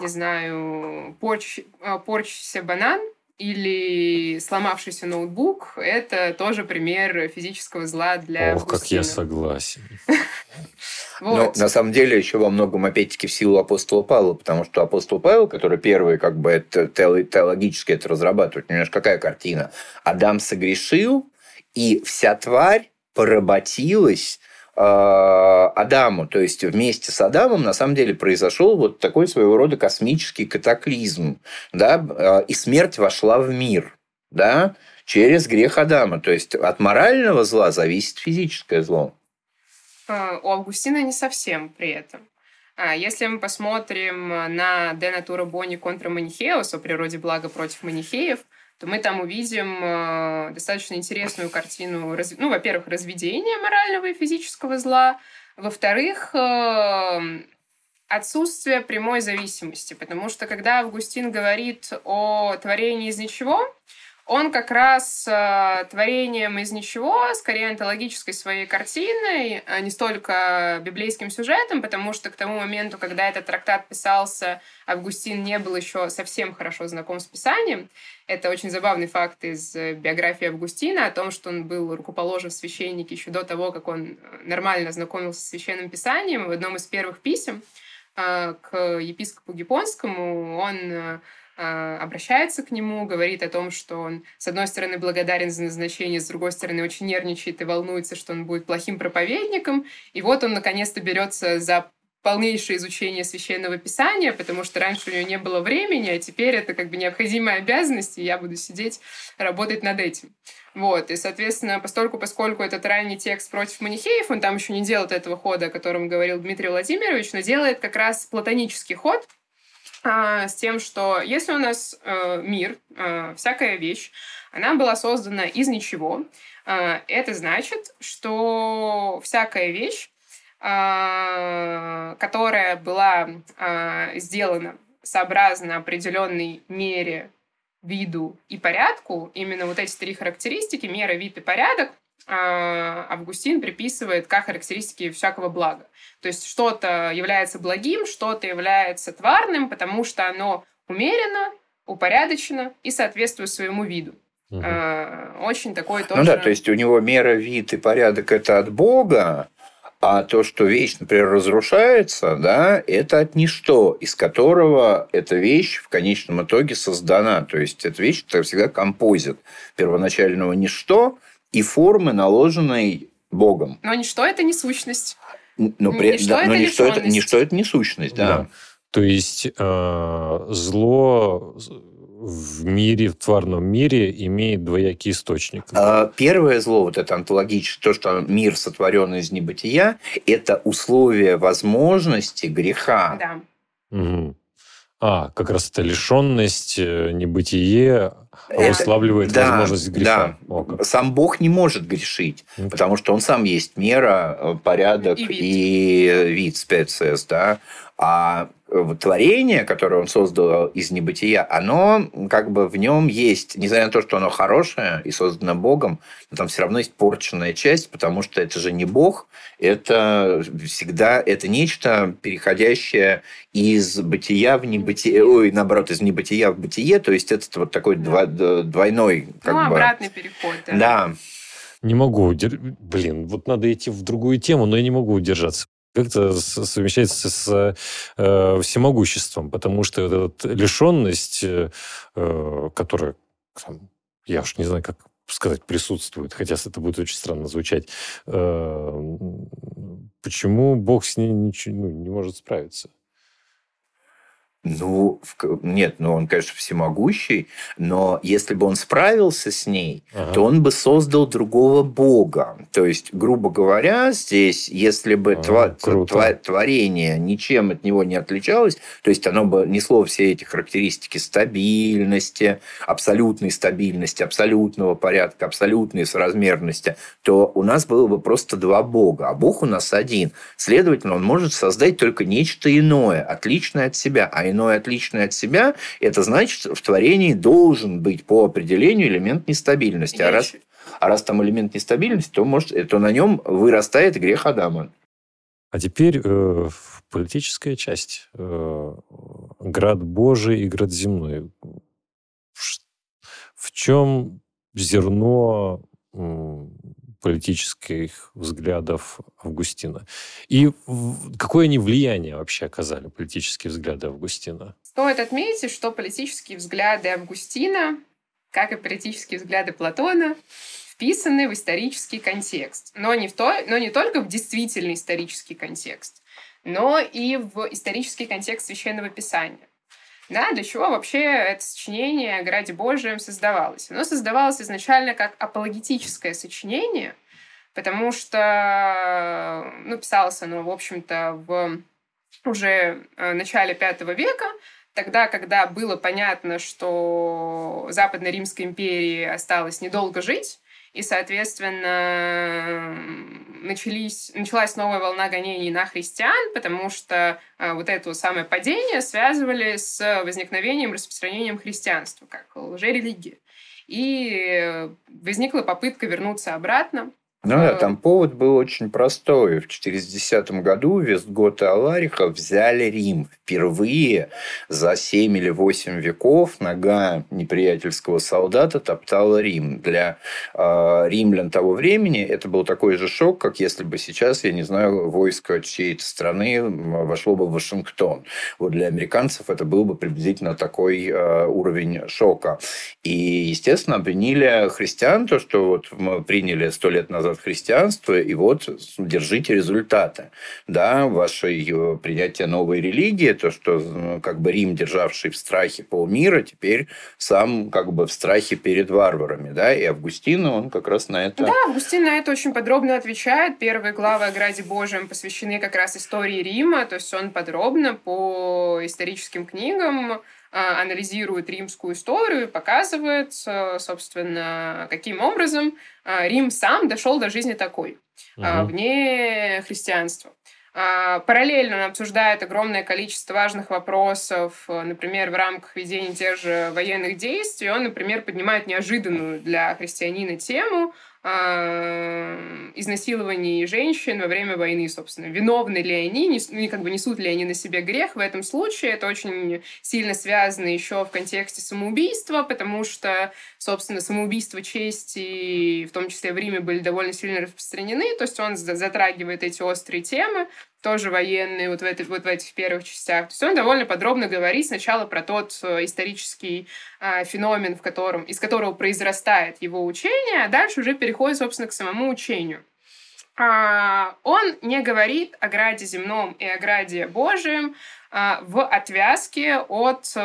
не знаю, порч, э, порчащийся банан или сломавшийся ноутбук, это тоже пример физического зла для Ох, как я согласен. Но Вот. на самом деле еще во многом, опять-таки, в силу апостола Павла, потому что апостол Павел, который первый, как бы, это тео- теологически это разрабатывает, понимаешь, какая картина? Адам согрешил, и вся тварь поработилась Адаму. То есть вместе с Адамом на самом деле произошел вот такой своего рода космический катаклизм, да, э, и смерть вошла в мир, да, через грех Адама. То есть от морального зла зависит физическое зло. А, У Августина не совсем при этом. А, Если мы посмотрим на De Natura Boni конtra Манихеус о природе блага против манихеев, то мы там увидим э, достаточно интересную картину, раз- ну, во-первых, разведения морального и физического зла, во-вторых, э, отсутствие прямой зависимости, потому что когда Августин говорит о творении из ничего, он как раз э, творением из ничего, скорее антологической своей картиной, а не столько библейским сюжетом, потому что к тому моменту, когда этот трактат писался, Августин не был еще совсем хорошо знаком с Писанием. Это очень забавный факт из э, биографии Августина о том, что он был рукоположен в священнике еще до того, как он э, нормально знакомился с Священным Писанием. В одном из первых писем э, к епископу Гипонскому он обращается к нему, говорит о том, что он, с одной стороны, благодарен за назначение, с другой стороны, очень нервничает и волнуется, что он будет плохим проповедником. И вот он, наконец-то, берется за полнейшее изучение священного писания, потому что раньше у него не было времени, а теперь это как бы необходимая обязанность, и я буду сидеть, работать над этим. Вот, и, соответственно, постольку, поскольку этот ранний текст против манихеев, он там еще не делает этого хода, о котором говорил Дмитрий Владимирович, но делает как раз платонический ход, а, с тем, что если у нас э, мир, э, всякая вещь, она была создана из ничего, э, это значит, что всякая вещь, которая была сделана сообразно определенной мере, виду и порядку, именно вот эти три характеристики, мера, вид и порядок, Августин приписывает как характеристики всякого блага. То есть что-то является благим, что-то является тварным, потому что оно умеренно, упорядочено и соответствует своему виду. Э, Очень такой тоже... Ну да, то есть у него мера, вид и порядок это от Бога, А то, что вещь, например, разрушается, да, это от ничто, из которого эта вещь в конечном итоге создана. То есть, эта вещь это всегда композит первоначального ничто и формы, наложенной Богом. Но ничто – это не сущность. Но, при... Ничто да, это но ничто, это, ничто это не сущность, да. Да. То есть э, зло в мире, в тварном мире имеет двоякий источник. А, Первое зло, вот это онтологическое, то, что мир сотворен из небытия, это условие возможности греха. Да. Мгм. А, как раз это лишенность, э, небытие Это- обуславливает да, возможность греха. О, как. Сам Бог не может грешить, Мгм. потому что он сам есть мера, э, порядок И вид. и вид специес, да. А э, творение, которое он создал из небытия, оно как бы в нем есть, несмотря на то, что оно хорошее и создано Богом, но там все равно есть порченная часть, потому что это же не Бог, это всегда это нечто переходящее из бытия в небытие, ой, наоборот, из небытия в бытие, то есть это вот такой два- двойной как ну, бы. обратный переход. Да. Да, Не могу удер- Блин, вот надо идти в другую тему, но я не могу удержаться. Как-то совмещается с э, всемогуществом, потому что вот эта лишенность, э, э, которая, там, я уж не знаю, как сказать, присутствует, хотя это будет очень странно звучать, э, почему Бог с ней ничего, ну, не может справиться? Ну, нет, ну он, конечно, всемогущий, но если бы он справился с ней, Ага. то он бы создал другого бога. То есть, грубо говоря, здесь, если бы А, тва- круто. тва- творение ничем от него не отличалось, то есть оно бы несло все эти характеристики стабильности, абсолютной стабильности, абсолютного порядка, абсолютной соразмерности, то у нас было бы просто два бога, а бог у нас один. Следовательно, он может создать только нечто иное, отличное от себя. А иное, отличное от себя, это значит, в творении должен быть по определению элемент нестабильности. А раз, а раз там элемент нестабильности, то, может, то на нем вырастает грех Адама. А теперь э, в политическая часть. Э, град Божий и град земной. В чем зерно политических взглядов Августина? И какое они влияние вообще оказали, политические взгляды Августина? Стоит отметить, что политические взгляды Августина, как и политические взгляды Платона, вписаны в исторический контекст. Но не, в то, но не только в действительный исторический контекст, но и в исторический контекст Священного Писания. Да, для чего вообще это сочинение о Граде Божием создавалось? Оно создавалось изначально как апологетическое сочинение, потому что ну, писалось оно, в общем-то, в уже э, начале V века, тогда, когда было понятно, что Западной Римской империи осталось недолго жить, и, соответственно, начались, началась новая волна гонений на христиан, потому что э, вот это самое падение связывали с возникновением, распространением христианства как лжерелигии. И э, возникла попытка вернуться обратно. Ну да, там повод был очень простой. В 410 году Вестгот и Алариха взяли Рим. Впервые за 7 или 8 веков нога неприятельского солдата топтала Рим. Для э, римлян того времени это был такой же шок, как если бы сейчас, я не знаю, войско чьей-то страны вошло бы в Вашингтон. Вот для американцев это был бы приблизительно такой э, уровень шока. И, естественно, обвинили христиан, то, что вот мы приняли сто лет назад христианство, и вот держите результаты. Да, ваше э, принятие новой религии, то, что э, как бы Рим, державший в страхе полмира, теперь сам как бы в страхе перед варварами. Да? И Августин, он как раз на это... Да, Августин на это очень подробно отвечает. Первые главы о Граде Божьем посвящены как раз истории Рима, то есть он подробно по историческим книгам анализирует римскую историю и показывает, э, собственно, каким образом а, Рим сам дошел до жизни такой, Мгм. вне христианства. Параллельно он обсуждает огромное количество важных вопросов, э, например, в рамках ведения тех же военных действий. Он, например, поднимает неожиданную для христианина тему э, изнасилований женщин во время войны, собственно. Виновны ли они, не, ну, как бы несут ли они на себе грех в этом случае. Это очень сильно связано еще в контексте самоубийства, потому что, собственно, самоубийство чести, в том числе в Риме, были довольно сильно распространены. То есть он затрагивает эти острые темы тоже военные вот в, этой, вот в этих первых частях. То есть он довольно подробно говорит сначала про тот э, исторический э, феномен, в котором, из которого произрастает его учение, а дальше уже переходит, собственно, к самому учению. А, он не говорит о граде земном и о граде Божьем а, в отвязке от э,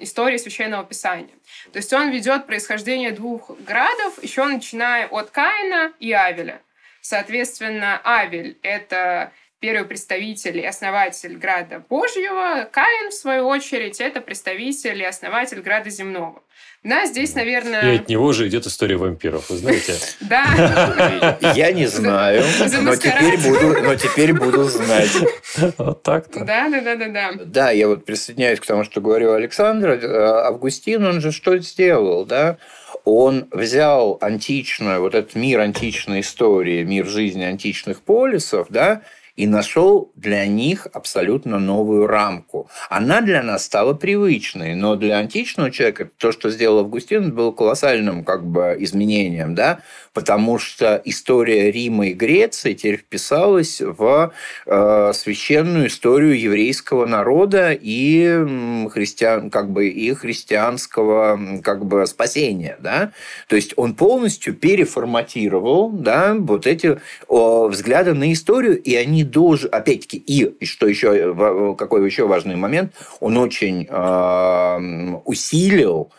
истории Священного Писания. То есть он ведет происхождение двух градов, еще начиная от Каина и Авеля. Соответственно, Авель — это первый представитель и основатель Града Божьего. Каин, в свою очередь, это представитель и основатель Града Земного. Да, здесь, наверное... И от него же идет история вампиров, вы знаете? Да. Я не знаю, но теперь буду, но теперь буду знать. Вот так-то. Да, да, да, да, да. Да, я вот присоединяюсь к тому, что говорил Александр. Э, Августин, он же что сделал, да? он взял античную, вот этот мир античной истории, мир жизни античных полисов, да, и нашел для них абсолютно новую рамку. Она для нас стала привычной, но для античного человека то, что сделал Августин, было колоссальным как бы изменением, да, потому что история Рима и Греции теперь вписалась в э, священную историю еврейского народа и христиан, как бы и христианского как бы спасения, да, то есть он полностью переформатировал, да, вот эти взгляды на историю, и они должен, опять-таки, и что еще, какой еще важный момент, он очень э, усилил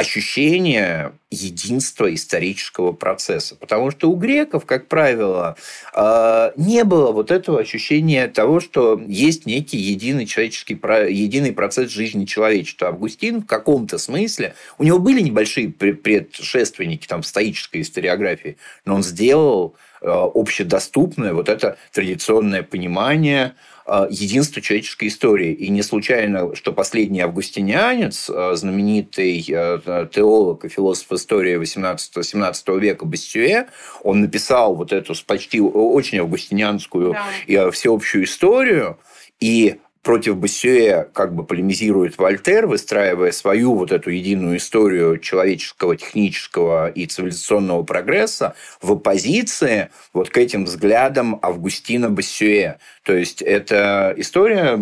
ощущение единства исторического процесса. Потому что у греков, как правило, э, не было вот этого ощущения того, что есть некий единый человеческий, единый процесс жизни человечества. Августин в каком-то смысле, у него были небольшие предшественники там, в стоической историографии, но он сделал э, общедоступное вот это традиционное понимание единство человеческой истории. И не случайно, что последний августинянец, э, знаменитый э, теолог и философ истории 18-17 века Бастюэ, он написал вот эту почти очень августинянскую да. всеобщую историю, и против Боссюэ как бы полемизирует Вольтер, выстраивая свою вот эту единую историю человеческого, технического и цивилизационного прогресса в оппозиции вот к этим взглядам Августина Боссюэ. То есть, это история,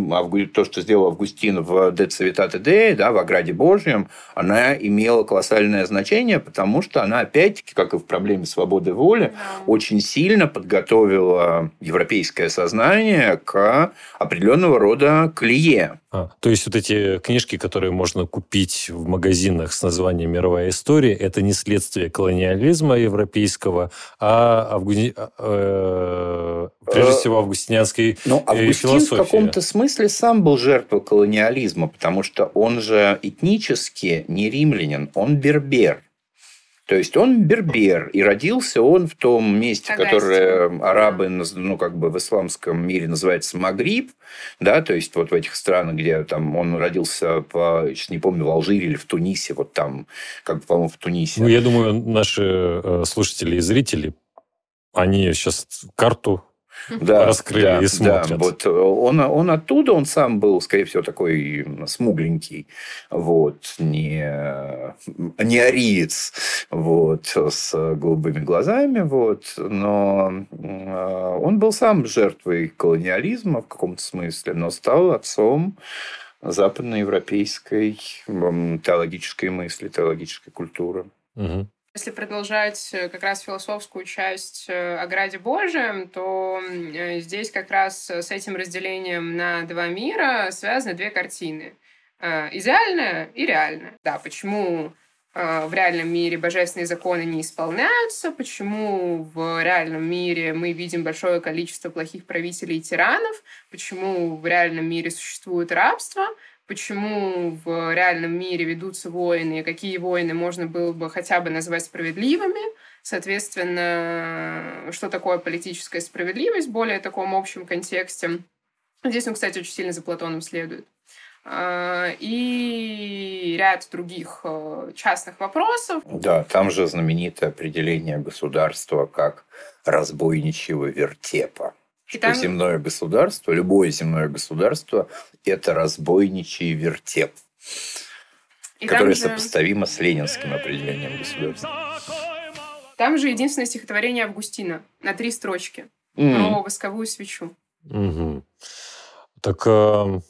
то, что сделал Августин в «De Civitate Dei», да, в «Ограде Божьем», она имела колоссальное значение, потому что она, опять-таки, как и в проблеме свободы воли, очень сильно подготовила европейское сознание к определенного рода клие. А, то есть вот эти книжки, которые можно купить в магазинах с названием «Мировая история», это не следствие колониализма европейского, а авгуни... э, прежде всего августинянской Но ну, Августин философии. в каком-то смысле сам был жертвой колониализма, потому что он же этнически не римлянин, он бербер. То есть он бербер, и родился он в том месте, Агасти. которое арабы, ну, как бы в исламском мире называется Магриб, да, то есть вот в этих странах, где там он родился, по, сейчас не помню, в Алжире или в Тунисе, вот там, как бы, по-моему, в Тунисе. Ну, я думаю, наши э, слушатели и зрители, они сейчас карту да, раскрыли да, и смотрят. Да, вот он, он оттуда, он сам был, скорее всего, такой смугленький, вот, не, не ариец, вот, с голубыми глазами, вот, но э, он был сам жертвой колониализма в каком-то смысле, но стал отцом западноевропейской теологической мысли, теологической культуры. Угу. Если продолжать э, как раз философскую часть э, о Граде Божьем, то э, здесь как раз с этим разделением на два мира связаны две картины. Идеальная и реальная. Да, почему в реальном мире божественные законы не исполняются, почему в реальном мире мы видим большое количество плохих правителей и тиранов, почему в реальном мире существует рабство, почему в реальном мире ведутся войны, и какие войны можно было бы хотя бы назвать справедливыми, соответственно, что такое политическая справедливость в более таком общем контексте. Здесь он, кстати, очень сильно за Платоном следует. а, и ряд других э, частных вопросов. Да, там же знаменитое определение государства как разбойничьего вертепа. Там... земное государство, любое земное государство – это разбойничий вертеп, и которое же... сопоставимо с ленинским определением государства. Там же единственное стихотворение Августина на три строчки mm. про восковую свечу. Угу. Так э,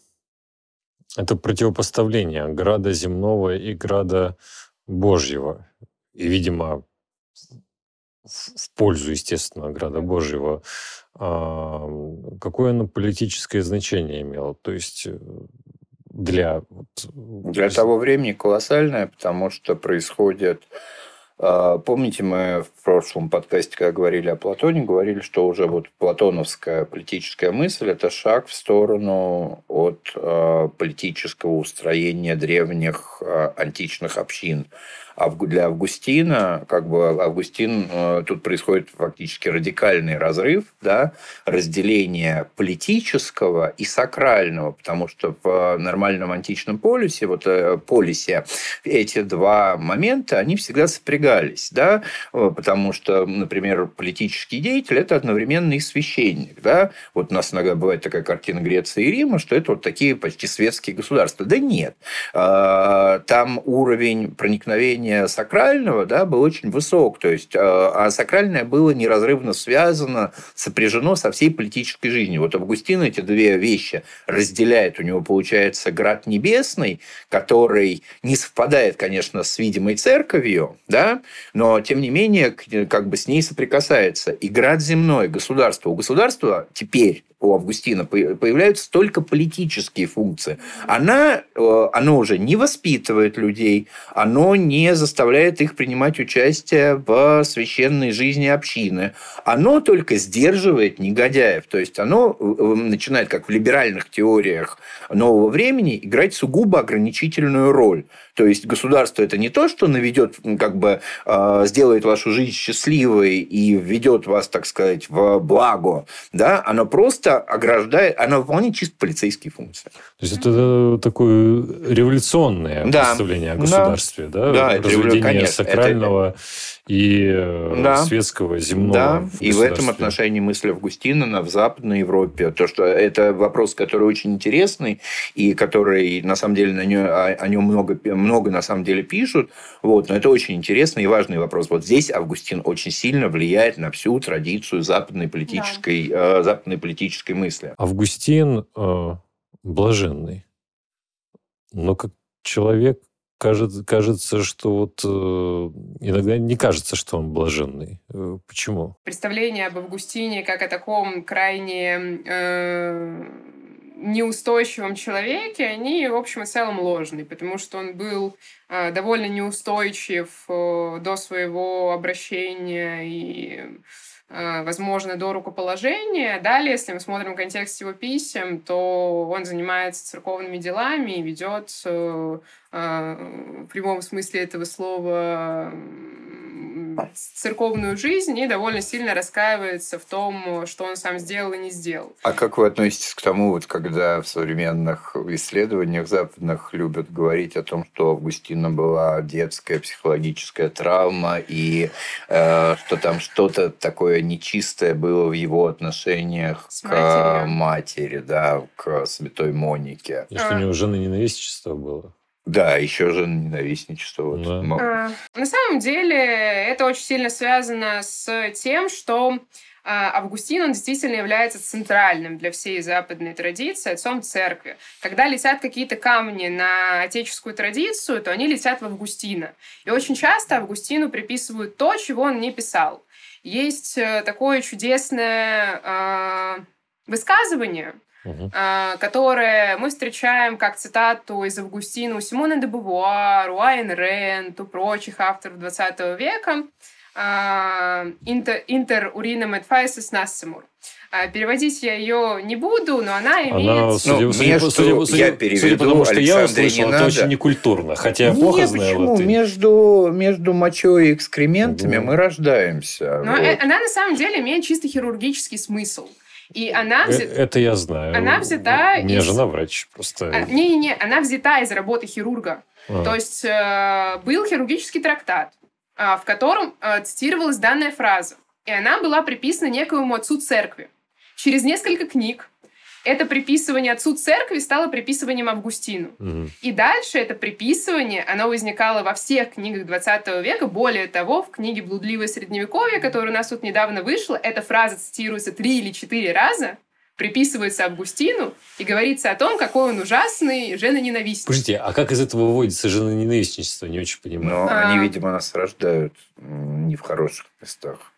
это противопоставление града земного и града Божьего. И, видимо, в пользу, естественно, града Божьего. Э, какое оно политическое значение имело? То есть э, для... Для того времени колоссальное, потому что происходит а, помните, мы в прошлом подкасте, когда говорили о Платоне, говорили, что уже вот платоновская политическая мысль – это шаг в сторону от а, политического устроения древних а, античных общин для Августина, как бы Августин, э, тут происходит фактически радикальный разрыв, да, разделение политического и сакрального, потому что в нормальном античном полюсе, вот э, полисе, эти два момента, они всегда сопрягались, да, э, потому что, например, политический деятель – это одновременно и священник, да, вот у нас иногда бывает такая картина Греции и Рима, что это вот такие почти светские государства. Да нет, там уровень проникновения понимание сакрального да, был очень высок. То есть, а, а сакральное было неразрывно связано, сопряжено со всей политической жизнью. Вот Августин эти две вещи разделяет. У него получается град небесный, который не совпадает, конечно, с видимой церковью, да, но, тем не менее, как бы с ней соприкасается. И град земной, государство. У государства теперь у Августина появляются только политические функции. Она, э, оно уже не воспитывает людей, оно не заставляет их принимать участие в священной жизни общины. Оно только сдерживает негодяев. То есть оно э, э, начинает, как в либеральных теориях нового времени, играть сугубо ограничительную роль. То есть государство это не то, что наведет, как бы сделает вашу жизнь счастливой и введет вас, так сказать, в благо, да, оно просто чисто ограждает, она выполняет чисто полицейские функции. То есть это такое революционное да. представление о государстве, да? Да, это Разведение конечно, сакрального это... и э, да. светского, земного. Да, и в этом отношении мысль Августина в Западной Европе, то, что это вопрос, который очень интересный, и который, на самом деле, на нем, о нем много, много, на самом деле, пишут, вот, но это очень интересный и важный вопрос. Вот здесь Августин очень сильно влияет на всю традицию западной политической, да. э, западной политической политической мысли. Августин э, блаженный. Но как человек кажется, кажется, что вот э, иногда не кажется, что он блаженный. Э, почему? Представление об Августине как о таком крайне э, неустойчивом человеке, они, в общем и целом, ложные, потому что он был э, довольно неустойчив э, до своего обращения и Э, возможно, до рукоположения. Далее, если мы смотрим контекст его писем, то он занимается церковными делами и ведет в прямом смысле этого слова церковную жизнь и довольно сильно раскаивается в том, что он сам сделал и не сделал. А как вы относитесь к тому, вот, когда в современных исследованиях западных любят говорить о том, что у Августина была детская психологическая травма и э, что там что-то такое нечистое было в его отношениях С к матерью. матери, да, к святой Монике. И что у него жены ненавистничество было? Да, еще же ненавистничество. Вот. Да. А, на самом деле это очень сильно связано с тем, что а, Августин, он действительно является центральным для всей западной традиции, отцом церкви. Когда летят какие-то камни на отеческую традицию, то они летят в Августина. И очень часто Августину приписывают то, чего он не писал. Есть э, такое чудесное э, высказывание, угу. которое мы встречаем как цитату из Августина у Симона де Бувуар, у Айн Рент, у прочих авторов 20 века «Интер уринам et faesis nassimur». Переводить я ее не буду, но она имеет... Она, судя, ну, судя, между, судя, судя, я переведу, судя по тому, что Александре я услышал, это очень некультурно. Хотя я плохо Нет, знаю. Почему? Ты... Между, между мочой и экскрементами угу. мы рождаемся. Но вот. Э, она на самом деле имеет чисто хирургический смысл. И она... Э, это я знаю. Она взята... У меня из... жена врач, просто... А, Не-не-не, она взята из работы хирурга. А. То есть э, был хирургический трактат, э, в котором э, цитировалась данная фраза. И она была приписана некоему отцу церкви. Через несколько книг это приписывание отцу церкви стало приписыванием Августину. Мгм. И дальше это приписывание, оно возникало во всех книгах 20 века. Более того, в книге «Блудливое средневековье», которая у нас тут недавно вышла, эта фраза цитируется три или четыре раза, приписывается Августину и говорится о том, какой он ужасный женоненавистник. Подождите, а как из этого выводится женоненавистничество? Не очень понимаю. Но А. они, видимо, нас рождают не в хороших местах.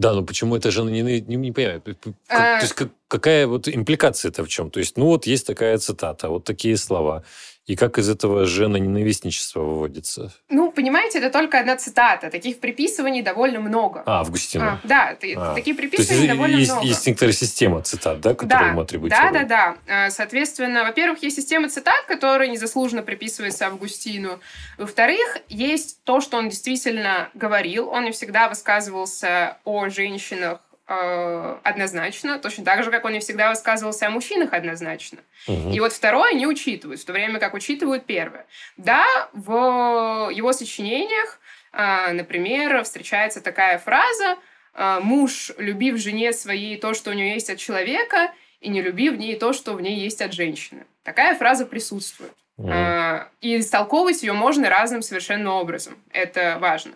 Да, но почему это женоненавистничество? Не, не понимаю. П- п- как-. То есть как- какая вот импликация-то в чем? То есть, ну вот есть такая цитата, вот такие слова. И как из этого женоненавистничество выводится? Ну, понимаете, это только одна цитата. Таких приписываний довольно много. А, Августина. А, да, А. такие То есть приписывания довольно есть, много. есть некоторая система цитат, да, которую да, мы атрибутируем? да, да, да. Э, Соответственно, во-первых, есть система цитат, которая незаслуженно приписывается Августину. Во-вторых, есть то, что он действительно говорил. Он не всегда высказывался о женщинах э, однозначно, точно так же, как он не всегда высказывался о мужчинах однозначно. Мгм. И вот второе не учитывают, в то время как учитывают первое. Да, в его сочинениях, а, например, встречается такая фраза а, «Муж, любив жене своей то, что у нее есть от человека, и не любив в ней то, что в ней есть от женщины». Такая фраза присутствует. А, И истолковывать ее можно разным совершенно образом. Это важно.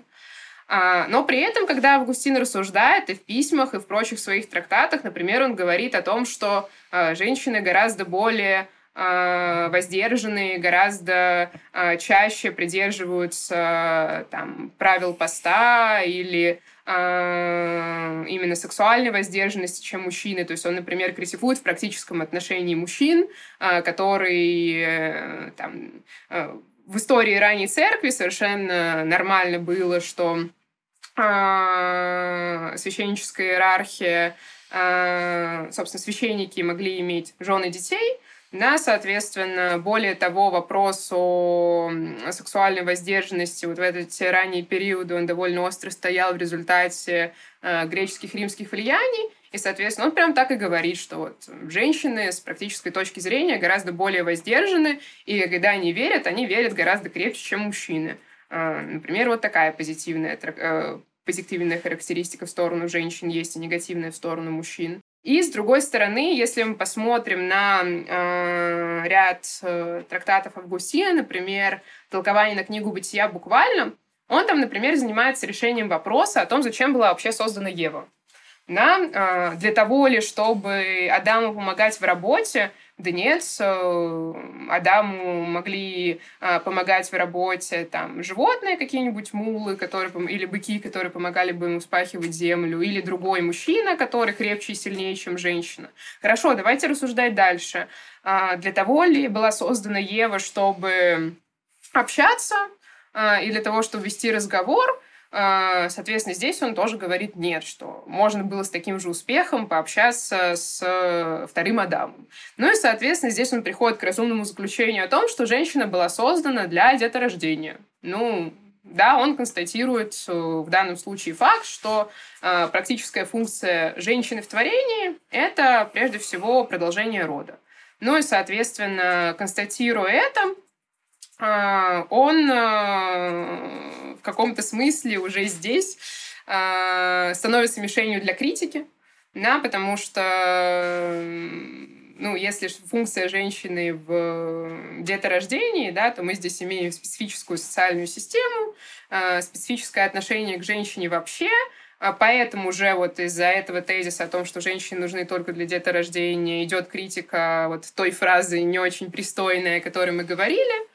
А, Но при этом, когда Августин рассуждает и в письмах, и в прочих своих трактатах, например, он говорит о том, что а, женщины гораздо более а, воздержанные, гораздо чаще придерживаются там, правил поста или именно сексуальной воздержанности, чем мужчины. То есть он, например, критикует в практическом отношении мужчин, которые э, там, э, в истории ранней церкви совершенно нормально было, что а, священническая иерархия, а, собственно, священники могли иметь жены детей, да, соответственно, более того, вопрос о сексуальной воздержанности вот в эти ранние периоды он довольно остро стоял в результате э, греческих римских влияний, и, соответственно, он прям так и говорит, что вот женщины с практической точки зрения гораздо более воздержаны, и когда они верят, они верят гораздо крепче, чем мужчины. Э, Например, вот такая позитивная, э, позитивная характеристика в сторону женщин есть и негативная в сторону мужчин. И с другой стороны, если мы посмотрим на э, ряд э, трактатов Августина, например, толкование на книгу «Бытия» буквально, он там, например, занимается решением вопроса о том, зачем была вообще создана Ева. Да, э, для того ли, чтобы Адаму помогать в работе, да нет, э, Адаму могли э, помогать в работе там животные какие-нибудь, мулы, которые, или быки, которые помогали бы ему спахивать землю, или другой мужчина, который крепче и сильнее, чем женщина. Хорошо, давайте рассуждать дальше. А, Для того ли была создана Ева, чтобы общаться, а, и для того, чтобы вести разговор, а, Соответственно, здесь он тоже говорит нет, что можно было с таким же успехом пообщаться с э, вторым Адамом. Ну и, соответственно, здесь он приходит к разумному заключению о том, что женщина была создана для деторождения. Ну, да, он констатирует э, в данном случае факт, что э, практическая функция женщины в творении – это прежде всего продолжение рода. Ну и, соответственно, констатируя это, а, он э, в каком-то смысле уже здесь э, становится мишенью для критики, да, потому что ну, если функция женщины в деторождении, да, то мы здесь имеем специфическую социальную систему, э, специфическое отношение к женщине вообще, а Поэтому уже вот из-за этого тезиса о том, что женщины нужны только для деторождения, идет критика вот той фразы не очень пристойной, о которой мы говорили, а,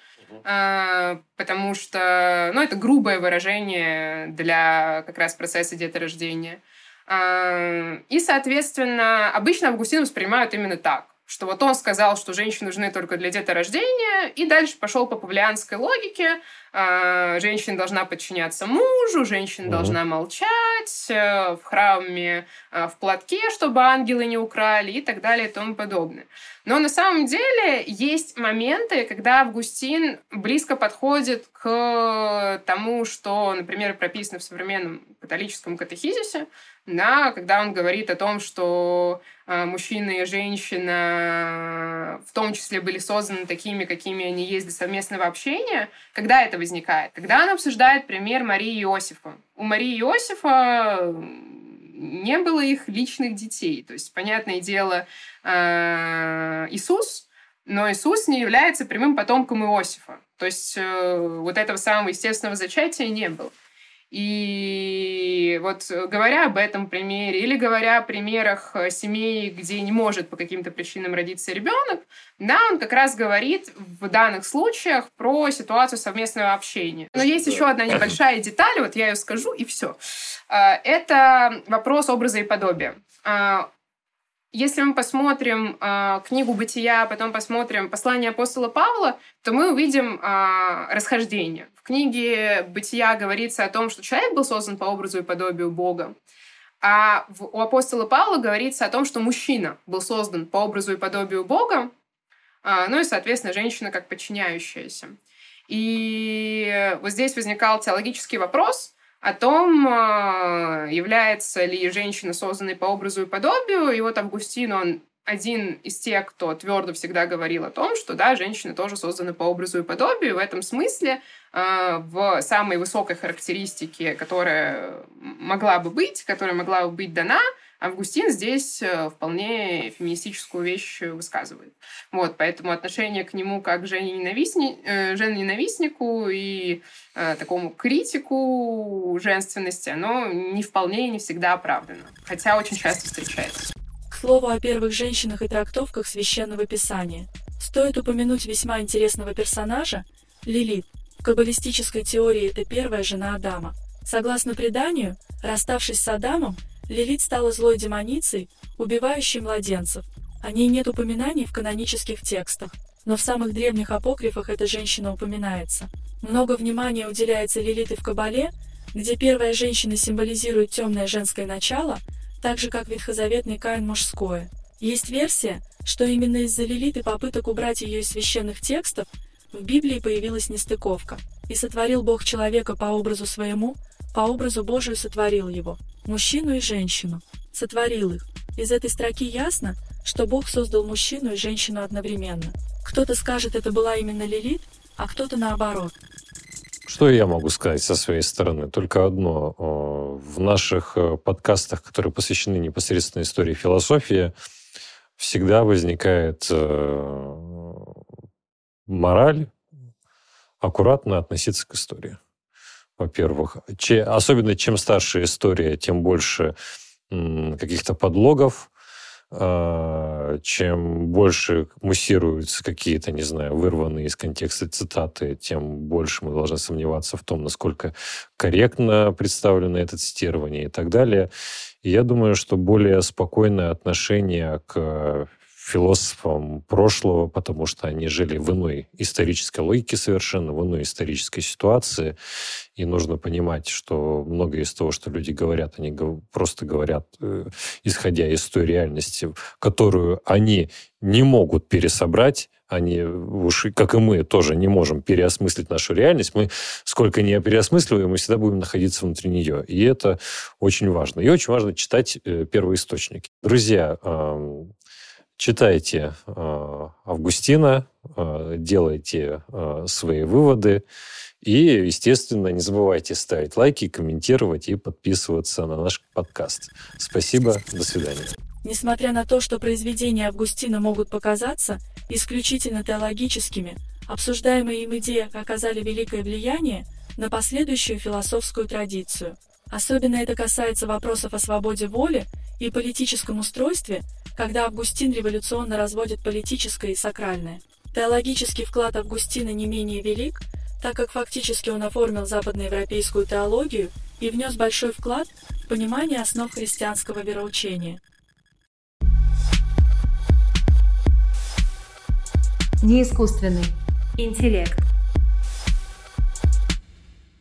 потому что, ну, это грубое выражение для как раз процесса деторождения. А, И, соответственно, обычно Августин воспринимают именно так, что вот он сказал, что женщины нужны только для деторождения, и дальше пошел по павлианской логике, э, женщина должна подчиняться мужу, женщина угу. должна молчать, э, в храме э, в платке, чтобы ангелы не украли и так далее и тому подобное. Но на самом деле есть моменты, когда Августин близко подходит к тому, что, например, прописано в современном католическом катехизисе, да, когда он говорит о том, что мужчина и женщина в том числе были созданы такими, какими они есть для совместного общения, когда это возникает? Когда он обсуждает пример Марии Иосифа. У Марии Иосифа не было их личных детей. То есть, понятное дело, э, Иисус, но Иисус не является прямым потомком Иосифа. То есть э, вот этого самого естественного зачатия не было. И вот э, говоря об этом примере или говоря о примерах э, семей, где не может по каким-то причинам родиться ребенок, да, он как раз говорит в данных случаях про ситуацию совместного общения. Но есть еще одна небольшая деталь, вот я ее скажу, и все. Э, это вопрос образа и подобия. Если мы посмотрим э, книгу Бытия, потом посмотрим послание апостола Павла, то мы увидим э, расхождение. В книге Бытия говорится о том, что человек был создан по образу и подобию Бога. А в, у апостола Павла говорится о том, что мужчина был создан по образу и подобию Бога, э, ну и, соответственно, женщина как подчиняющаяся. И вот здесь возникал теологический вопрос – о том, а, является ли женщина созданной по образу и подобию. И вот Августин, он один из тех, кто твердо всегда говорил о том, что да, женщины тоже созданы по образу и подобию. В этом смысле а, в самой высокой характеристике, которая могла бы быть, которая могла бы быть дана, Августин здесь э, вполне феминистическую вещь высказывает. Вот, поэтому отношение к нему как к жене-ненавистни... Э, жене-ненавистнику и э, такому критику женственности, оно не вполне и не всегда оправдано, хотя очень часто встречается. К слову о первых женщинах и трактовках священного писания. Стоит упомянуть весьма интересного персонажа – Лилит. В каббалистической теории это первая жена Адама. Согласно преданию, расставшись с Адамом, Лилит стала злой демоницей, убивающей младенцев. О ней нет упоминаний в канонических текстах, но в самых древних апокрифах эта женщина упоминается. Много внимания уделяется Лилит и в Кабале, где первая женщина символизирует темное женское начало, так же как ветхозаветный Каин мужское. Есть версия, что именно из-за Лилит и попыток убрать ее из священных текстов в Библии появилась нестыковка, и сотворил Бог человека по образу своему, по образу Божию сотворил его мужчину и женщину, сотворил их. Из этой строки ясно, что Бог создал мужчину и женщину одновременно. Кто-то скажет, это была именно Лилит, а кто-то наоборот. Что я могу сказать со своей стороны? Только одно. В наших э, подкастах, которые посвящены непосредственно истории философии, всегда возникает э, мораль аккуратно относиться к истории во-первых. Че, особенно чем старше история, тем больше каких-то подлогов, э, чем больше муссируются какие-то, не знаю, вырванные из контекста цитаты, тем больше мы должны сомневаться в том, насколько корректно представлено это цитирование и так далее. И я думаю, что более спокойное отношение к философам прошлого, потому что они жили в иной исторической логике совершенно, в иной исторической ситуации. И нужно понимать, что многое из того, что люди говорят, они просто говорят, э, исходя из той реальности, которую они не могут пересобрать, они, уж, как и мы, тоже не можем переосмыслить нашу реальность. Мы, сколько не переосмысливаем, мы всегда будем находиться внутри нее. И это очень важно. И очень важно читать э, первоисточники. Друзья, читайте э, Августина, э, делайте э, свои выводы. И, естественно, не забывайте ставить лайки, комментировать и подписываться на наш подкаст. Спасибо, до свидания. Несмотря на то, что произведения Августина могут показаться исключительно теологическими, обсуждаемые им идеи оказали великое влияние на последующую философскую традицию. Особенно это касается вопросов о свободе воли и политическом устройстве, когда Августин революционно разводит политическое и сакральное. Теологический вклад Августина не менее велик, так как фактически он оформил западноевропейскую теологию и внес большой вклад в понимание основ христианского вероучения. Неискусственный интеллект.